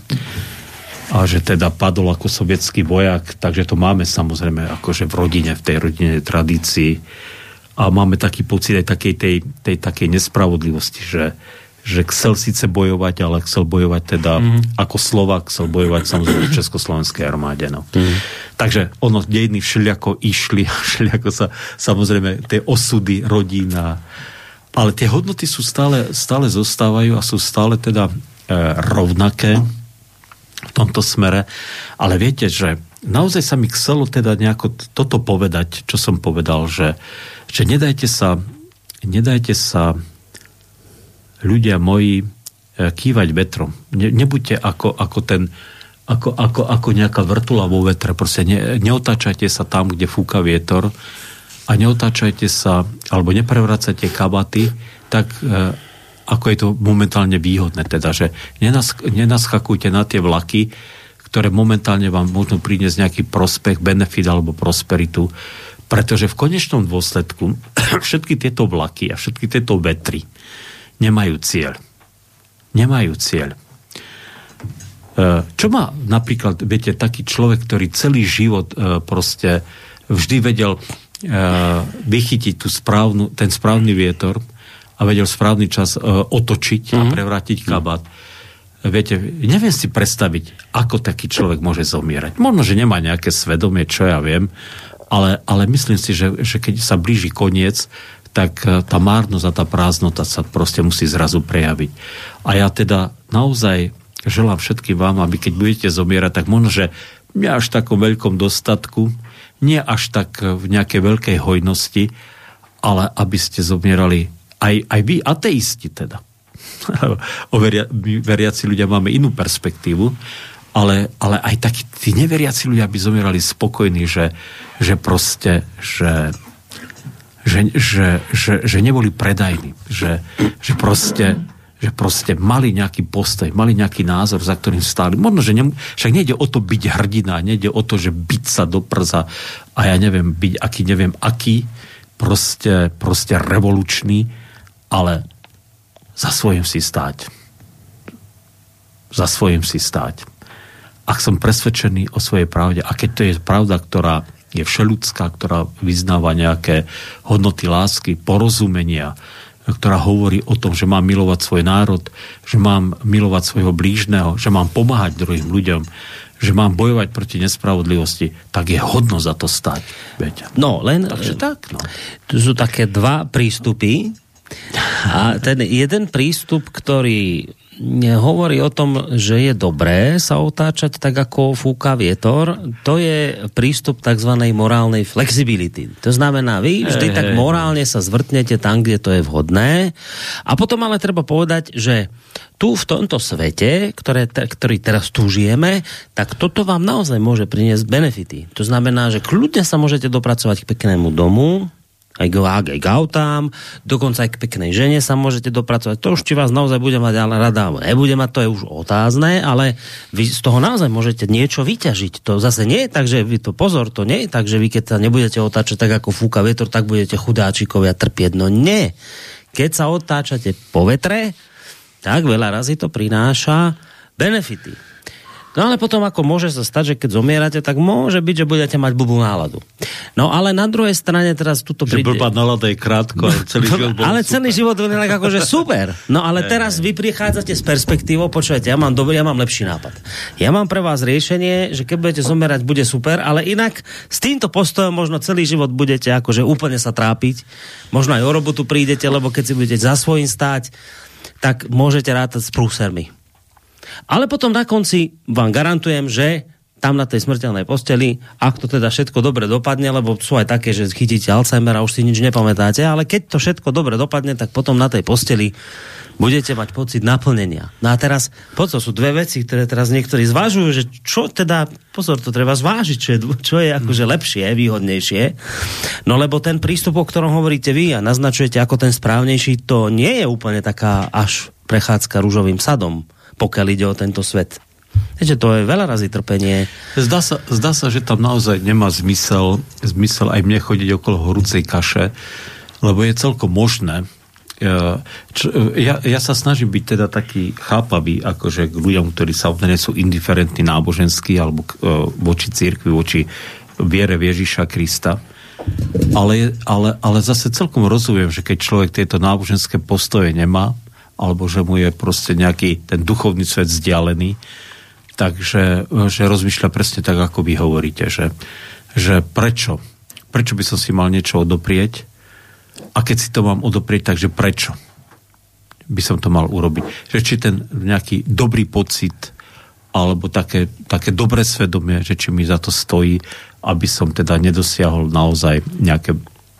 a že teda padol ako sovietský vojak, takže to máme samozrejme akože v rodine, v tej rodine tradícii a máme taký pocit aj takej tej, tej takej nespravodlivosti, že, že chcel síce bojovať, ale chcel bojovať teda mm-hmm. ako Slovak, chcel bojovať samozrejme v Československej armáde. No. Mm-hmm. Takže ono, dejiny všelijako išli, všelijako sa samozrejme tie osudy rodína ale tie hodnoty sú stále, stále zostávajú a sú stále teda e, rovnaké v tomto smere. Ale viete, že naozaj sa mi chcelo teda nejako toto povedať, čo som povedal, že, že nedajte sa nedajte sa ľudia moji e, kývať vetrom. Ne, nebuďte ako, ako ten ako, ako, ako nejaká vrtula vo vetre. Proste ne, neotáčajte sa tam, kde fúka vietor a neotáčajte sa, alebo neprevracajte kabaty, tak e, ako je to momentálne výhodné. Teda, že nenas, nenaskakujte na tie vlaky, ktoré momentálne vám môžu priniesť nejaký prospech, benefit alebo prosperitu, pretože v konečnom dôsledku všetky tieto vlaky a všetky tieto vetry nemajú cieľ. Nemajú cieľ. čo má napríklad, viete, taký človek, ktorý celý život e, proste vždy vedel e, vychytiť tú správnu, ten správny vietor a vedel správny čas otočiť mm-hmm. a mhm. prevrátiť kabát. Mm-hmm. Viete, neviem si predstaviť, ako taký človek môže zomierať. Možno, že nemá nejaké svedomie, čo ja viem, ale, ale myslím si, že, že keď sa blíži koniec, tak tá márnosť a tá prázdnota sa proste musí zrazu prejaviť. A ja teda naozaj želám všetkým vám, aby keď budete zomierať, tak možno, že nie až takom veľkom dostatku, nie až tak v nejakej veľkej hojnosti, ale aby ste zomierali aj, aj vy, ateisti teda. o veria, my veriaci ľudia máme inú perspektívu, ale, ale aj takí tí neveriaci ľudia by zomierali spokojní, že, že proste, že, že, že, že, že neboli predajní, že, že proste že proste mali nejaký postoj, mali nejaký názor, za ktorým stáli. Možno, že ne, však nejde o to byť hrdina, nejde o to, že byť sa do prza a ja neviem, byť aký, neviem aký, proste, proste revolučný, ale za svojím si stáť. Za svojím si stáť. Ak som presvedčený o svojej pravde, a keď to je pravda, ktorá je všeludská, ktorá vyznáva nejaké hodnoty lásky, porozumenia, ktorá hovorí o tom, že mám milovať svoj národ, že mám milovať svojho blížneho, že mám pomáhať druhým ľuďom, že mám bojovať proti nespravodlivosti, tak je hodno za to stať. Viete? No, len... Takže tak, no. Tu sú také dva prístupy. A ten jeden prístup, ktorý hovorí o tom, že je dobré sa otáčať tak, ako fúka vietor, to je prístup tzv. morálnej flexibility. To znamená, vy vždy hey, tak morálne sa zvrtnete tam, kde to je vhodné. A potom ale treba povedať, že tu v tomto svete, ktoré, ktorý teraz tu žijeme, tak toto vám naozaj môže priniesť benefity. To znamená, že kľudne sa môžete dopracovať k peknému domu, aj k, aj k autám, dokonca aj k peknej žene sa môžete dopracovať. To už či vás naozaj bude mať ale rada, alebo nebude mať, to je už otázne, ale vy z toho naozaj môžete niečo vyťažiť. To zase nie je tak, že vy to pozor, to nie je tak, že vy keď sa nebudete otáčať tak ako fúka vietor, tak budete chudáčikovia trpieť. No nie. Keď sa otáčate po vetre, tak veľa razy to prináša benefity. No ale potom ako môže sa stať, že keď zomierate, tak môže byť, že budete mať blbú náladu. No ale na druhej strane teraz tuto príde... Že blbá nálada je krátko, ale celý život bol Ale super. celý život bol akože super. No ale teraz vy prichádzate s perspektívou, počujete, ja mám dobrý, ja mám lepší nápad. Ja mám pre vás riešenie, že keď budete zomierať, bude super, ale inak s týmto postojom možno celý život budete akože úplne sa trápiť. Možno aj o robotu prídete, lebo keď si budete za svojím stáť, tak môžete rátať s prúsermi. Ale potom na konci vám garantujem, že tam na tej smrteľnej posteli, ak to teda všetko dobre dopadne, lebo sú aj také, že chytíte Alzheimer a už si nič nepamätáte, ale keď to všetko dobre dopadne, tak potom na tej posteli budete mať pocit naplnenia. No a teraz, pozor, sú dve veci, ktoré teraz niektorí zvažujú, že čo teda, pozor, to treba zvážiť, čo je, čo je akože lepšie, výhodnejšie. No lebo ten prístup, o ktorom hovoríte vy a naznačujete ako ten správnejší, to nie je úplne taká až prechádzka rúžovým sadom pokiaľ ide o tento svet. Viete, to je veľa razy trpenie. Zdá sa, zdá sa, že tam naozaj nemá zmysel, zmysel aj mne chodiť okolo horúcej kaše, lebo je celkom možné, ja, ja sa snažím byť teda taký chápavý, akože k ľuďom, ktorí sa sú indiferentní náboženskí alebo k, e, voči církvi, voči viere Ježiša Krista. Ale, ale, ale zase celkom rozumiem, že keď človek tieto náboženské postoje nemá, alebo že mu je proste nejaký ten duchovný svet vzdialený, takže že rozmýšľa presne tak, ako vy hovoríte, že, že prečo? Prečo by som si mal niečo odoprieť? A keď si to mám odoprieť, takže prečo by som to mal urobiť? Že či ten nejaký dobrý pocit alebo také, také dobré svedomie, že či mi za to stojí, aby som teda nedosiahol naozaj nejaké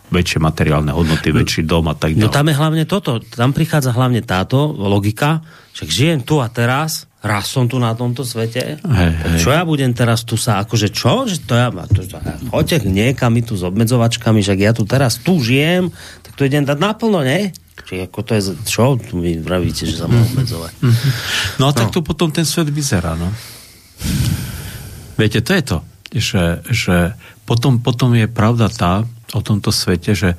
väčšie materiálne hodnoty, väčší dom a tak no ďalej. No tam je hlavne toto, tam prichádza hlavne táto logika, že žijem tu a teraz, raz som tu na tomto svete, hey, hey. čo ja budem teraz tu sa, akože čo, že to ja, to, to, choďte niekam mi tu s obmedzovačkami, že ja tu teraz tu žijem, tak to idem dať naplno, ne? Čiže ako to je, čo tu mi vravíte, že sa mám obmedzovať? No a no. tak tu potom ten svet vyzerá, no. Viete, to je to, že, že potom, potom je pravda tá, o tomto svete, že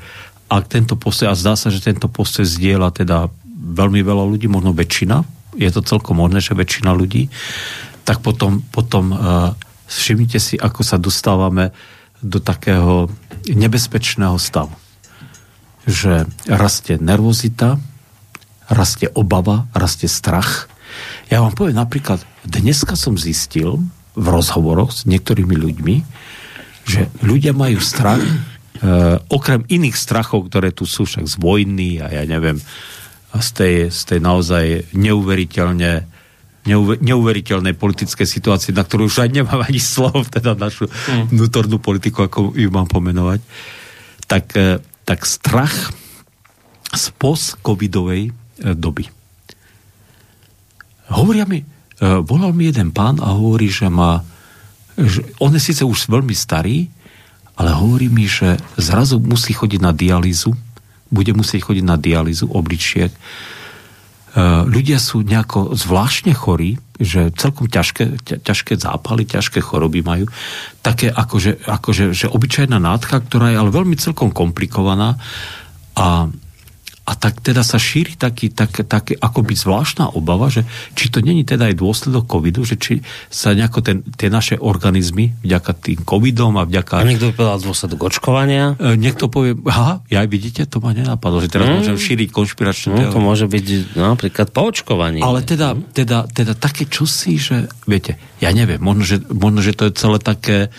ak tento postoj, a zdá sa, že tento postoj zdieľa teda veľmi veľa ľudí, možno väčšina, je to celkom možné, že väčšina ľudí, tak potom, potom uh, všimnite si, ako sa dostávame do takého nebezpečného stavu. Že rastie nervozita, rastie obava, rastie strach. Ja vám poviem napríklad, dneska som zistil v rozhovoroch s niektorými ľuďmi, že ľudia majú strach, e, okrem iných strachov, ktoré tu sú však z vojny a ja neviem, z tej, z tej naozaj neuveriteľne neuveriteľnej politickej situácie, na ktorú už aj nemám ani slov, teda našu mm. vnútornú politiku, ako ju mám pomenovať, tak, e, tak strach z post-covidovej e, doby. Hovoria mi, volal mi jeden pán a hovorí, že má, že on je síce už veľmi starý, ale hovorí mi, že zrazu musí chodiť na dialýzu, bude musieť chodiť na dialýzu obličiek, E, ľudia sú nejako zvláštne chorí, že celkom ťažké, ťažké zápaly, ťažké choroby majú. Také akože, akože že obyčajná nádcha, ktorá je ale veľmi celkom komplikovaná a a tak teda sa šíri taký, tak, tak akoby zvláštna obava, že či to není teda aj dôsledok covidu, že či sa nejako ten, tie naše organizmy vďaka tým covidom a vďaka... A niekto by povedal dôsledok očkovania? E, niekto povie, aha, ja vidíte, to ma nenapadlo, že teraz mm. môžem šíriť konšpiračné no, To môže byť napríklad po očkovaní. Ale teda, teda, teda také čosi, že viete, ja neviem, možno, že, možno, že to je celé také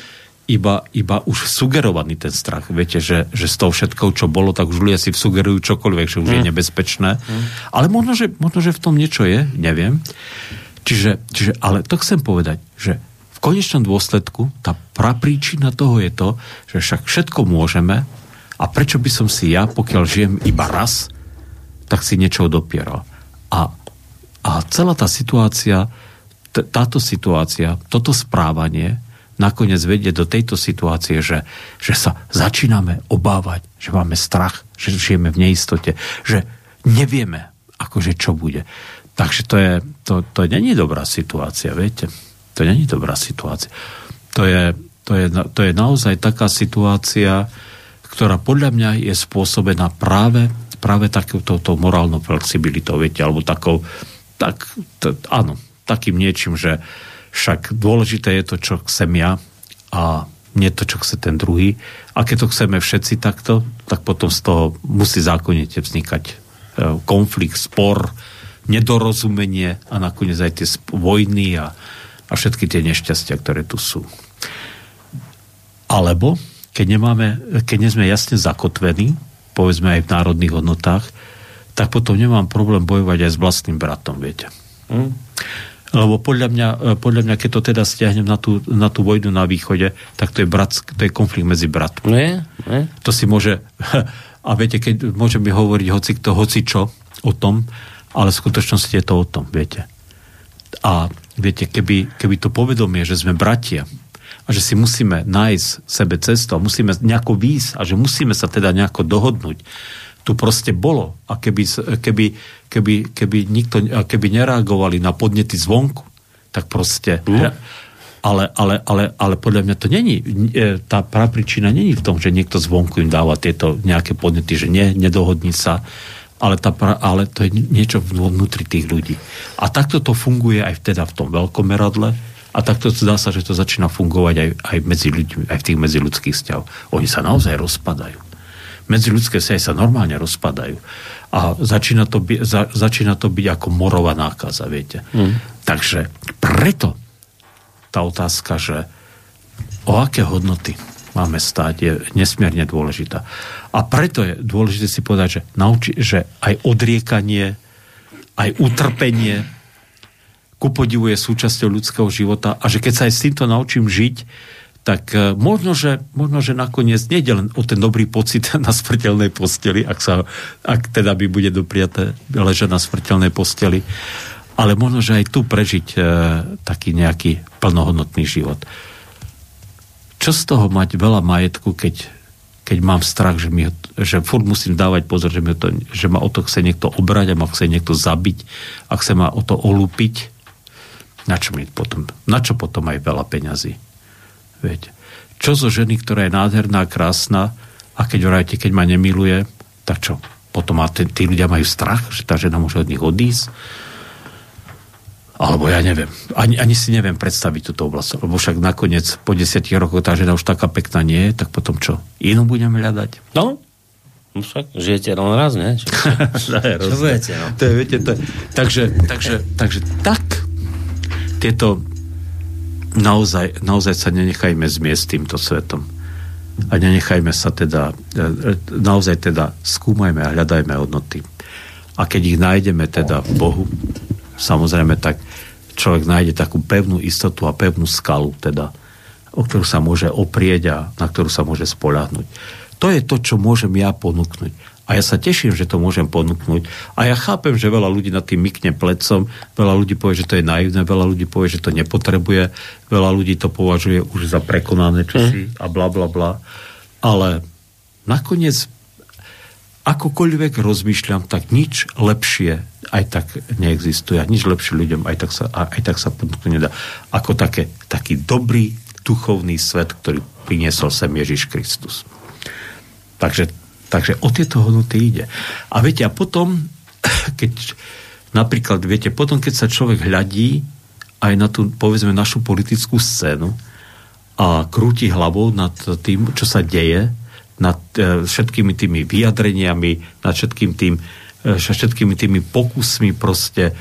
iba, iba už sugerovaný ten strach. Viete, že, že s tou všetkou, čo bolo, tak už ľudia si sugerujú čokoľvek, že už mm. je nebezpečné. Mm. Ale možno že, možno, že v tom niečo je, neviem. Čiže, čiže, ale to chcem povedať, že v konečnom dôsledku tá prapríčina toho je to, že však všetko môžeme a prečo by som si ja, pokiaľ žijem iba raz, tak si niečo dopieral. A, a celá tá situácia, t- táto situácia, toto správanie nakoniec vedie do tejto situácie, že, že sa začíname obávať, že máme strach, že žijeme v neistote, že nevieme, akože čo bude. Takže to je, to, to není dobrá situácia, viete? To není dobrá situácia. To je, to je, to je naozaj taká situácia, ktorá podľa mňa je spôsobená práve, práve takouto morálnou flexibilitou, viete, alebo takou, tak, to, áno, takým niečím, že, však dôležité je to, čo chcem ja a nie to, čo chce ten druhý. A keď to chceme všetci takto, tak potom z toho musí zákonite vznikať e, konflikt, spor, nedorozumenie a nakoniec aj tie vojny a, a všetky tie nešťastia, ktoré tu sú. Alebo, keď, nemáme, keď nie sme jasne zakotvení, povedzme aj v národných hodnotách, tak potom nemám problém bojovať aj s vlastným bratom, viete. Mm. Lebo podľa mňa, e, podľa mňa, keď to teda stiahnem na tú, na tú vojnu na východe, tak to je, brat, to je konflikt medzi bratmi. Nie, nie. To si môže... A viete, keď môžeme hovoriť hoci kto, hoci čo o tom, ale v skutočnosti je to o tom, viete. A viete, keby, keby to povedomie, že sme bratia a že si musíme nájsť sebe cestu a musíme nejako výjsť a že musíme sa teda nejako dohodnúť, tu proste bolo. A keby, keby, keby, keby, nikto, keby nereagovali na podnety zvonku, tak proste... Mm. Ale, ale, ale, ale podľa mňa to není, e, tá príčina není v tom, že niekto zvonku im dáva tieto nejaké podnety, že nie, nedohodní sa, ale, tá, ale to je niečo vnútri tých ľudí. A takto to funguje aj teda v tom veľkom meradle a takto zdá sa, že to začína fungovať aj, aj medzi ľuďmi, aj v tých medziludských vzťahoch. Oni sa naozaj rozpadajú medziludské vzťahy sa normálne rozpadajú. A začína to, by, za, začína to byť ako morová nákaza, viete. Mm. Takže preto tá otázka, že o aké hodnoty máme stať, je nesmierne dôležitá. A preto je dôležité si povedať, že, nauči, že aj odriekanie, aj utrpenie ku podivu je súčasťou ľudského života a že keď sa aj s týmto naučím žiť, tak e, možno, že, možno, že nakoniec nejde len o ten dobrý pocit na smrteľnej posteli, ak, sa, ak teda by bude dopriaté ležať na smrteľnej posteli, ale možno, že aj tu prežiť e, taký nejaký plnohodnotný život. Čo z toho mať veľa majetku, keď, keď mám strach, že, mi, že furt musím dávať pozor, že, mi to, že ma o to chce niekto obrať a ma chce niekto zabiť a chce ma o to olúpiť, na čo, mi potom, na čo potom aj veľa peňazí? Viete. Čo zo ženy, ktorá je nádherná, krásna a keď vrajte, keď ma nemiluje, tak čo? Potom má tí ľudia majú strach, že tá žena môže od nich odísť. alebo ja neviem, ani, ani si neviem predstaviť túto oblasť, lebo však nakoniec po desiatich rokoch tá žena už taká pekná nie je, tak potom čo? Inú budeme hľadať? No, no však žijete len raz, ne? Čo, čo, čo budete, no? To je, viete, to je, takže, takže, takže tak tieto naozaj, naozaj sa nenechajme zmiesť týmto svetom. A nenechajme sa teda, e, naozaj teda skúmajme a hľadajme hodnoty. A keď ich nájdeme teda v Bohu, samozrejme, tak človek nájde takú pevnú istotu a pevnú skalu, teda, o ktorú sa môže oprieť a na ktorú sa môže spoľahnúť. To je to, čo môžem ja ponúknuť. A ja sa teším, že to môžem ponúknuť. A ja chápem, že veľa ľudí na tým mykne plecom, veľa ľudí povie, že to je naivné, veľa ľudí povie, že to nepotrebuje, veľa ľudí to považuje už za prekonané čosi mm. a bla bla bla. Ale nakoniec akokoľvek rozmýšľam, tak nič lepšie aj tak neexistuje. Nič lepšie ľuďom aj tak sa, aj tak sa ponúknuť nedá. Ako také, taký dobrý duchovný svet, ktorý priniesol sem Ježiš Kristus. Takže Takže o tieto hodnoty ide. A viete, a potom, keď napríklad, viete, potom, keď sa človek hľadí aj na tú, povedzme, našu politickú scénu a krúti hlavou nad tým, čo sa deje, nad e, všetkými tými vyjadreniami, nad všetkým tým, e, všetkými tými pokusmi proste e,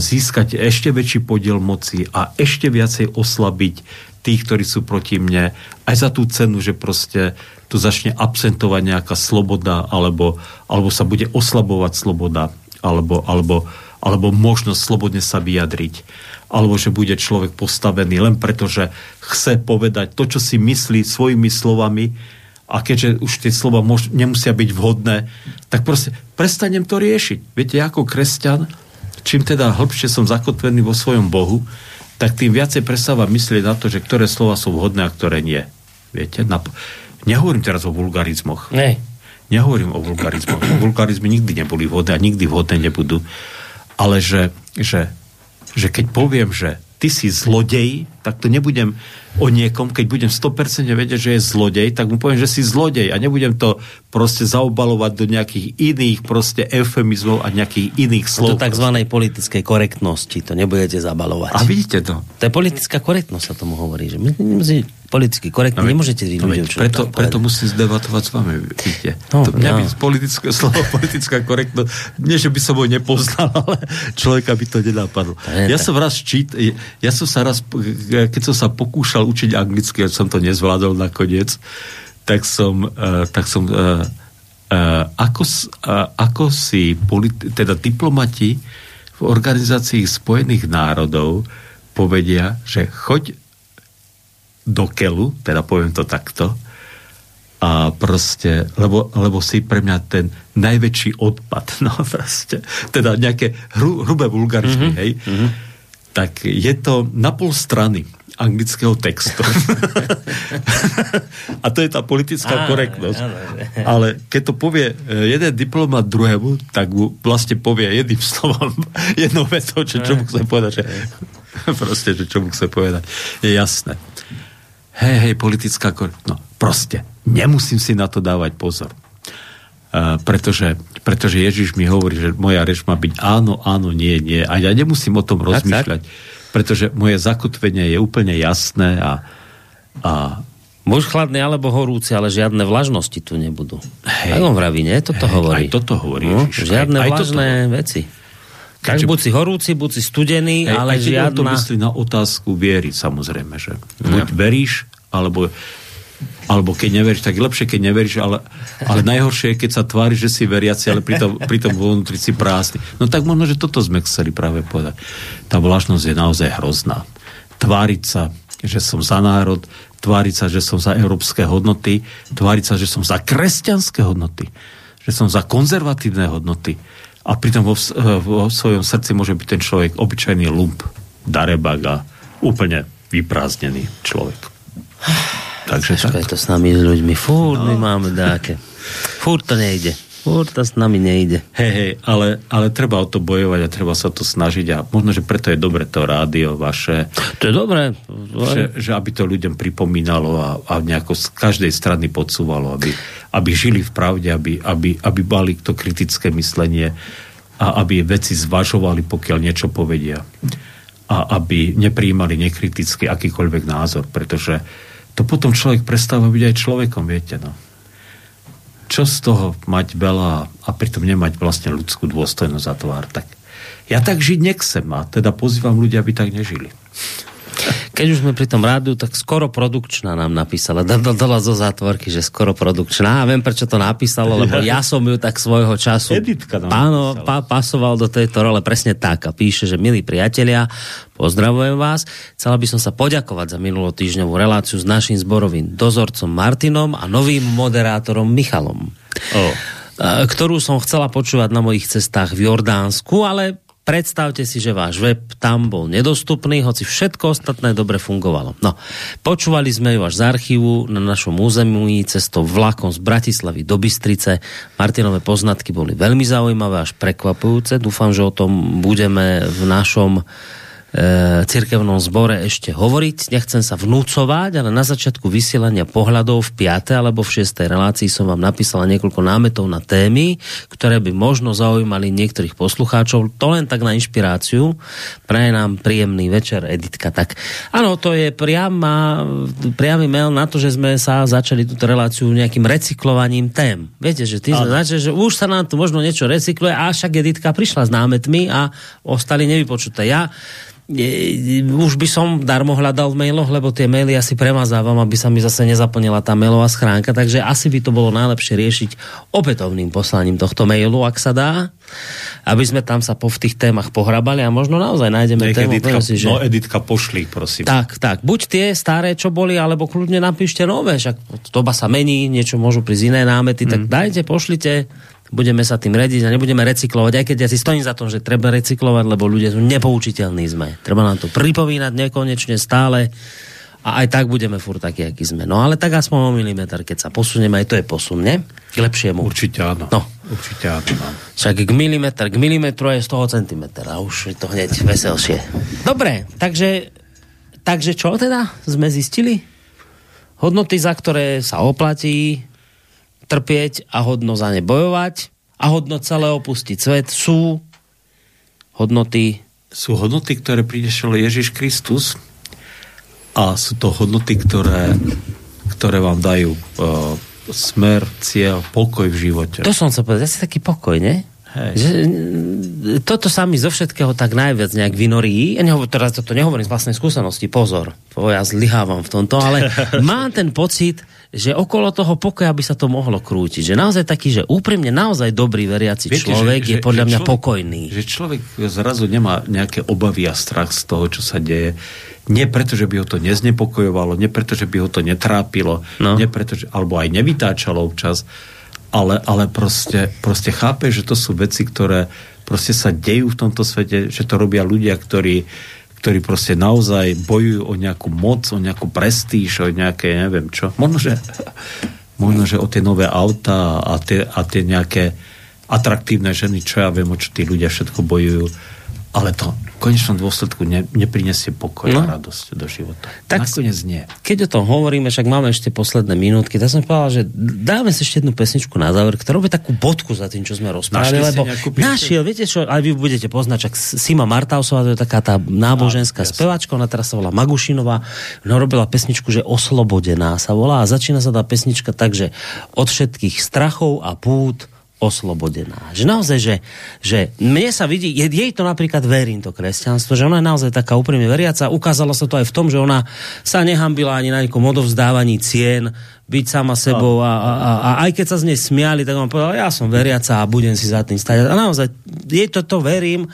získať ešte väčší podiel moci a ešte viacej oslabiť tých, ktorí sú proti mne, aj za tú cenu, že proste tu začne absentovať nejaká sloboda, alebo, alebo sa bude oslabovať sloboda, alebo, alebo, alebo možnosť slobodne sa vyjadriť, alebo že bude človek postavený len preto, že chce povedať to, čo si myslí svojimi slovami, a keďže už tie slova mož, nemusia byť vhodné, tak proste prestanem to riešiť. Viete, ako kresťan, čím teda hĺbšie som zakotvený vo svojom Bohu, tak tým viacej prestáva myslieť na to, že ktoré slova sú vhodné a ktoré nie. Viete? Na, nehovorím teraz o vulgarizmoch. Ne. Nehovorím o vulgarizmoch. Vulgarizmy nikdy neboli vhodné a nikdy vhodné nebudú. Ale že, že, že keď poviem, že ty si zlodej, tak to nebudem o niekom, keď budem 100% vedieť, že je zlodej, tak mu poviem, že si zlodej a nebudem to proste zaobalovať do nejakých iných proste eufemizmov a nejakých iných slov. Do tzv. politickej korektnosti to nebudete zabalovať. A vidíte to? To je politická korektnosť, sa tomu hovorí. Že my, my, politicky korektne no, nemôžete no, ľuďom čo preto, preto musím zdebatovať s vami, vidíte. No, to mňa no. by politické slovo, politická korektnosť, nie, že by som ho nepoznal, ale človeka by to nenapadlo. Ja tak. som raz čít, ja som sa raz, keď som sa pokúšal učiť anglicky, a som to nezvládol nakoniec, tak som, uh, tak som uh, uh, ako, uh, ako si politi- teda diplomati v organizácii Spojených národov povedia, že choď do kelu, teda poviem to takto, a proste, lebo, lebo si pre mňa ten najväčší odpad, no proste, teda nejaké hru, hrubé vulgarizmy, mm-hmm. hej, mm-hmm. tak je to na pol strany anglického textu. a to je tá politická korektnosť. Ale keď to povie e, jeden diplomat druhému, tak mu vlastne povie jedným slovom, jednou vetou, čo, čo mu chce povedať. Že, proste, že čo mu chce povedať. Je jasné. Hej, hej, politická korektnosť. No, proste, nemusím si na to dávať pozor. Uh, pretože, pretože Ježiš mi hovorí, že moja reč má byť áno, áno, nie, nie. A ja nemusím o tom tak, rozmýšľať. Tak pretože moje zakotvenie je úplne jasné a, a Muž chladný alebo horúci, ale žiadne vlažnosti tu nebudú. Hej. Tak on vraví, nie? Toto hej, hovorí. Aj toto hovorí. No, žiadne aj, vlažné toto... veci. Tak buď si horúci, buď si studený, hej, ale žiadna... to myslí na otázku viery, samozrejme, že buď ja. veríš, alebo alebo keď neveríš, tak je lepšie, keď neveríš, ale, ale najhoršie je, keď sa tváriš, že si veriaci, ale pritom, pritom vnútri si prázdny. No tak možno, že toto sme chceli práve povedať. Tá vlašnosť je naozaj hrozná. Tváriť sa, že som za národ, tváriť sa, že som za európske hodnoty, tváriť sa, že som za kresťanské hodnoty, že som za konzervatívne hodnoty. A pritom vo, vo svojom srdci môže byť ten človek obyčajný lump, darebak a úplne vyprázdnený človek. Takže Ťažko je to s nami, s ľuďmi. Fúr, no. my máme dáke. Fúr to nejde. Fúr to s nami nejde. Hej, hej, ale, ale treba o to bojovať a treba sa to snažiť a možno, že preto je dobre to rádio vaše. To je dobré. Že, že aby to ľuďom pripomínalo a, a nejako z každej strany podsúvalo, aby, aby žili v pravde, aby, aby, aby mali to kritické myslenie a aby veci zvažovali, pokiaľ niečo povedia. a aby nepríjmali nekriticky akýkoľvek názor, pretože to potom človek prestáva byť aj človekom, viete, no. Čo z toho mať veľa a pritom nemať vlastne ľudskú dôstojnosť za tvár, tak ja tak žiť nechcem a teda pozývam ľudia, aby tak nežili. Keď už sme pri tom rádiu, tak skoro produkčná nám napísala. Dala zo zátvorky, že skoro produkčná. A viem, prečo to napísalo, lebo ja som ju tak svojho času Editka páno, pa, pasoval do tejto role presne tak. A píše, že milí priatelia, pozdravujem vás. Chcela by som sa poďakovať za minulotýždňovú reláciu s našim zborovým dozorcom Martinom a novým moderátorom Michalom. Oh ktorú som chcela počúvať na mojich cestách v Jordánsku, ale Predstavte si, že váš web tam bol nedostupný, hoci všetko ostatné dobre fungovalo. No, počúvali sme ju až z archívu na našom území cestou vlakom z Bratislavy do Bystrice. Martinové poznatky boli veľmi zaujímavé až prekvapujúce. Dúfam, že o tom budeme v našom cirkevnom zbore ešte hovoriť. Nechcem sa vnúcovať, ale na začiatku vysielania pohľadov v 5. alebo v 6. relácii som vám napísala niekoľko námetov na témy, ktoré by možno zaujímali niektorých poslucháčov. To len tak na inšpiráciu. Praje nám príjemný večer, Editka. Tak áno, to je priama, priamy mail na to, že sme sa začali túto reláciu nejakým recyklovaním tém. Viete, že ty sme začali, že už sa nám tu možno niečo recykluje a však Editka prišla s námetmi a ostali nevypočuté. Ja už by som darmo hľadal v mailoch, lebo tie maily asi premazávam, aby sa mi zase nezaplnila tá mailová schránka, takže asi by to bolo najlepšie riešiť opätovným poslaním tohto mailu, ak sa dá, aby sme tam sa po v tých témach pohrabali a možno naozaj nájdeme Nech tému. Editka, si, že... No Editka, pošli, prosím. Tak, tak. Buď tie staré, čo boli, alebo kľudne napíšte nové, však doba sa mení, niečo môžu prísť iné námety, mm. tak dajte, pošlite budeme sa tým rediť a nebudeme recyklovať, aj keď ja si stojím za tom, že treba recyklovať, lebo ľudia sú nepoučiteľní sme. Treba nám to pripomínať nekonečne stále a aj tak budeme furt takí, akí sme. No ale tak aspoň o milimeter, keď sa posunieme, aj to je posun, ne? K lepšiemu. Určite áno. No. Určite áno. No. Však k milimeter, k milimetru je z toho centimetra a už je to hneď veselšie. Dobre, takže, takže čo teda sme zistili? Hodnoty, za ktoré sa oplatí trpieť a hodno za ne bojovať a hodno celé opustiť svet sú hodnoty... Sú hodnoty, ktoré prinešol Ježiš Kristus a sú to hodnoty, ktoré, ktoré vám dajú uh, smer, cieľ, pokoj v živote. To som sa povedal, asi taký pokoj, ne? Hej. Že, toto sa mi zo všetkého tak najviac nejak vynorí. Ja nehovor, teraz toto nehovorím z vlastnej skúsenosti, pozor, ja zlyhávam v tomto, ale mám ten pocit, že okolo toho pokoja by sa to mohlo krútiť. Že naozaj taký, že úprimne naozaj dobrý veriaci Viete, človek že, je že, podľa že mňa človek, pokojný. Že človek zrazu nemá nejaké obavy a strach z toho, čo sa deje. Nie preto, že by ho to neznepokojovalo, nie preto, že by ho to netrápilo, no. nie preto, že, alebo aj nevytáčalo občas, ale, ale proste, proste chápe, že to sú veci, ktoré proste sa dejú v tomto svete, že to robia ľudia, ktorí, ktorí proste naozaj bojujú o nejakú moc, o nejakú prestíž, o nejaké, neviem čo. Možno, že, možno, že o tie nové auta a tie, a tie nejaké atraktívne ženy, čo ja viem, o čo tí ľudia všetko bojujú ale to v konečnom dôsledku ne, neprinesie pokoj no. a radosť do života. Tak Nakoniec nie. Keď o tom hovoríme, však máme ešte posledné minútky, tak som povedal, že dáme si ešte jednu pesničku na záver, ktorá robí takú bodku za tým, čo sme rozprávali, lebo našiel, viete čo, aj vy budete poznať, čak Sima Martausová, to je taká tá náboženská no, spevačka, ona teraz sa volá Magušinová, ona robila pesničku, že Oslobodená sa volá a začína sa tá pesnička tak, že od všetkých strachov a pút oslobodená. Že naozaj, že, že mne sa vidí, je, jej to napríklad verím to kresťanstvo, že ona je naozaj taká úprimne veriaca. Ukázalo sa to aj v tom, že ona sa nehambila ani na nejakom odovzdávaní cien, byť sama sebou a, a, a, a aj keď sa z nej smiali, tak on povedal, ja som veriaca a budem si za tým stať. A naozaj, jej toto verím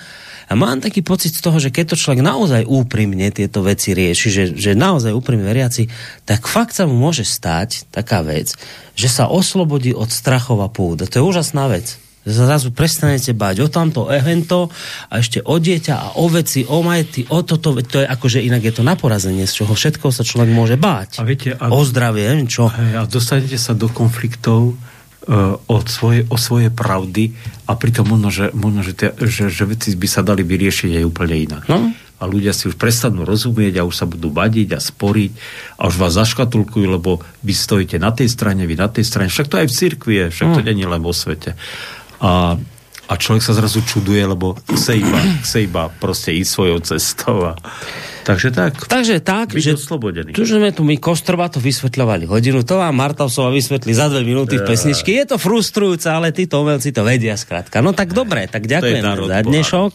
a mám taký pocit z toho, že keď to človek naozaj úprimne tieto veci rieši, že, že naozaj úprimne veriaci, tak fakt sa mu môže stať taká vec, že sa oslobodí od strachov a púd. A to je úžasná vec. Zrazu prestanete báť o tamto, evento a ešte o dieťa a o veci, o majty, o toto, to je akože inak je to na porazenie, z čoho všetko sa človek môže báť. A viete, a, o zdravie, čo. A dostanete sa do konfliktov, od svoje, o svoje pravdy a pritom možno, že, možno že, te, že, že veci by sa dali vyriešiť aj úplne inak. No? A ľudia si už prestanú rozumieť a už sa budú badiť a sporiť a už vás zaškatulkujú, lebo vy stojíte na tej strane, vy na tej strane. Však to aj v cirkvi je, však to no. není len vo svete. A, a človek sa zrazu čuduje, lebo chce iba, chce iba proste ísť svojou cestou. A... Takže tak. Takže tak, že oslobodený. tu sme tu my Kostrba to vysvetľovali hodinu, to vám Martausova vysvetlí za dve minúty v pesničke. Je to frustrujúce, ale títo umelci to vedia skrátka. No tak dobre, tak ďakujeme za dnešok.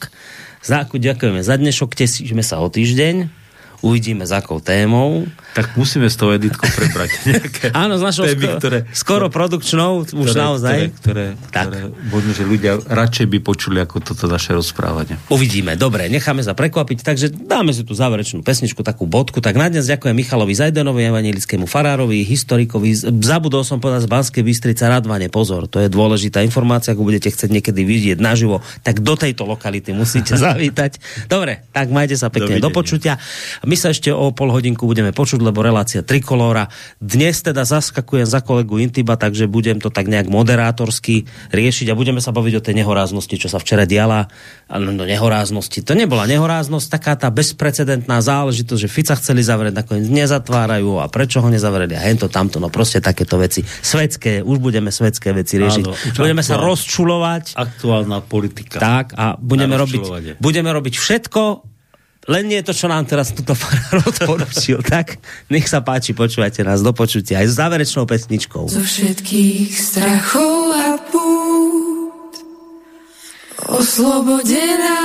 Za, ďakujeme za dnešok, tešíme sa o týždeň. Uvidíme, za akou témou. Tak musíme s tou editkou prebrať nejaké Áno, s našou témy, sko- ktoré, skoro produkčnou, už ktoré, naozaj. Ktoré, ktoré, Tak. ktoré možno, že ľudia radšej by počuli ako toto naše rozprávanie. Uvidíme, dobre, necháme sa prekvapiť, takže dáme si tú záverečnú pesničku, takú bodku. Tak na dnes ďakujem Michalovi Zajdenovi, evanielickému farárovi, historikovi. Zabudol som povedať z Banskej Bystrice Radvane, pozor, to je dôležitá informácia, ak budete chcieť niekedy vidieť naživo, tak do tejto lokality musíte zavítať. Dobre, tak majte sa pekne do Dovidenia. počutia. My sa ešte o pol hodinku budeme počuť, lebo relácia Trikolóra. Dnes teda zaskakujem za kolegu Intiba, takže budem to tak nejak moderátorsky riešiť a budeme sa baviť o tej nehoráznosti, čo sa včera diala. No, no nehoráznosti. To nebola nehoráznosť, taká tá bezprecedentná záležitosť, že Fica chceli zavrieť, nakoniec nezatvárajú a prečo ho nezavreli a hento, tamto, no proste takéto veci. Svetské, už budeme svetské veci riešiť. Áno, budeme sa aktuálne. rozčulovať. Aktuálna politika. Tak a budeme robiť, budeme robiť všetko, len nie je to, čo nám teraz túto farár odporučil. tak nech sa páči, počúvajte nás do počutia aj s záverečnou pesničkou. Zo všetkých strachov a pút oslobodená.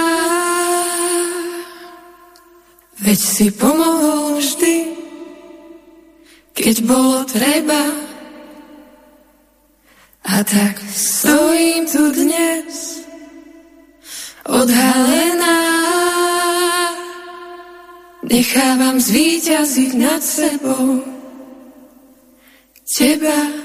Veď si pomohol vždy, keď bolo treba. A tak stojím tu dnes, odhalená. Nechávam zvíťaziť nad sebou teba.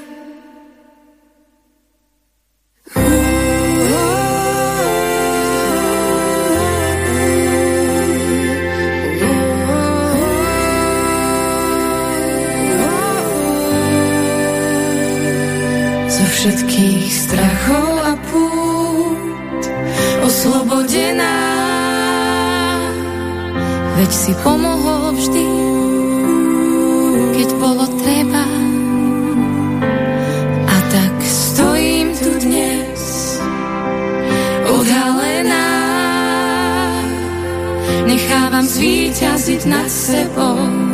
Všetkých strachov a pút oslobodená. Veď si pomohol vždy, keď bolo treba. A tak stojím tu dnes, odhalená. Nechávam zvíťaziť nad sebou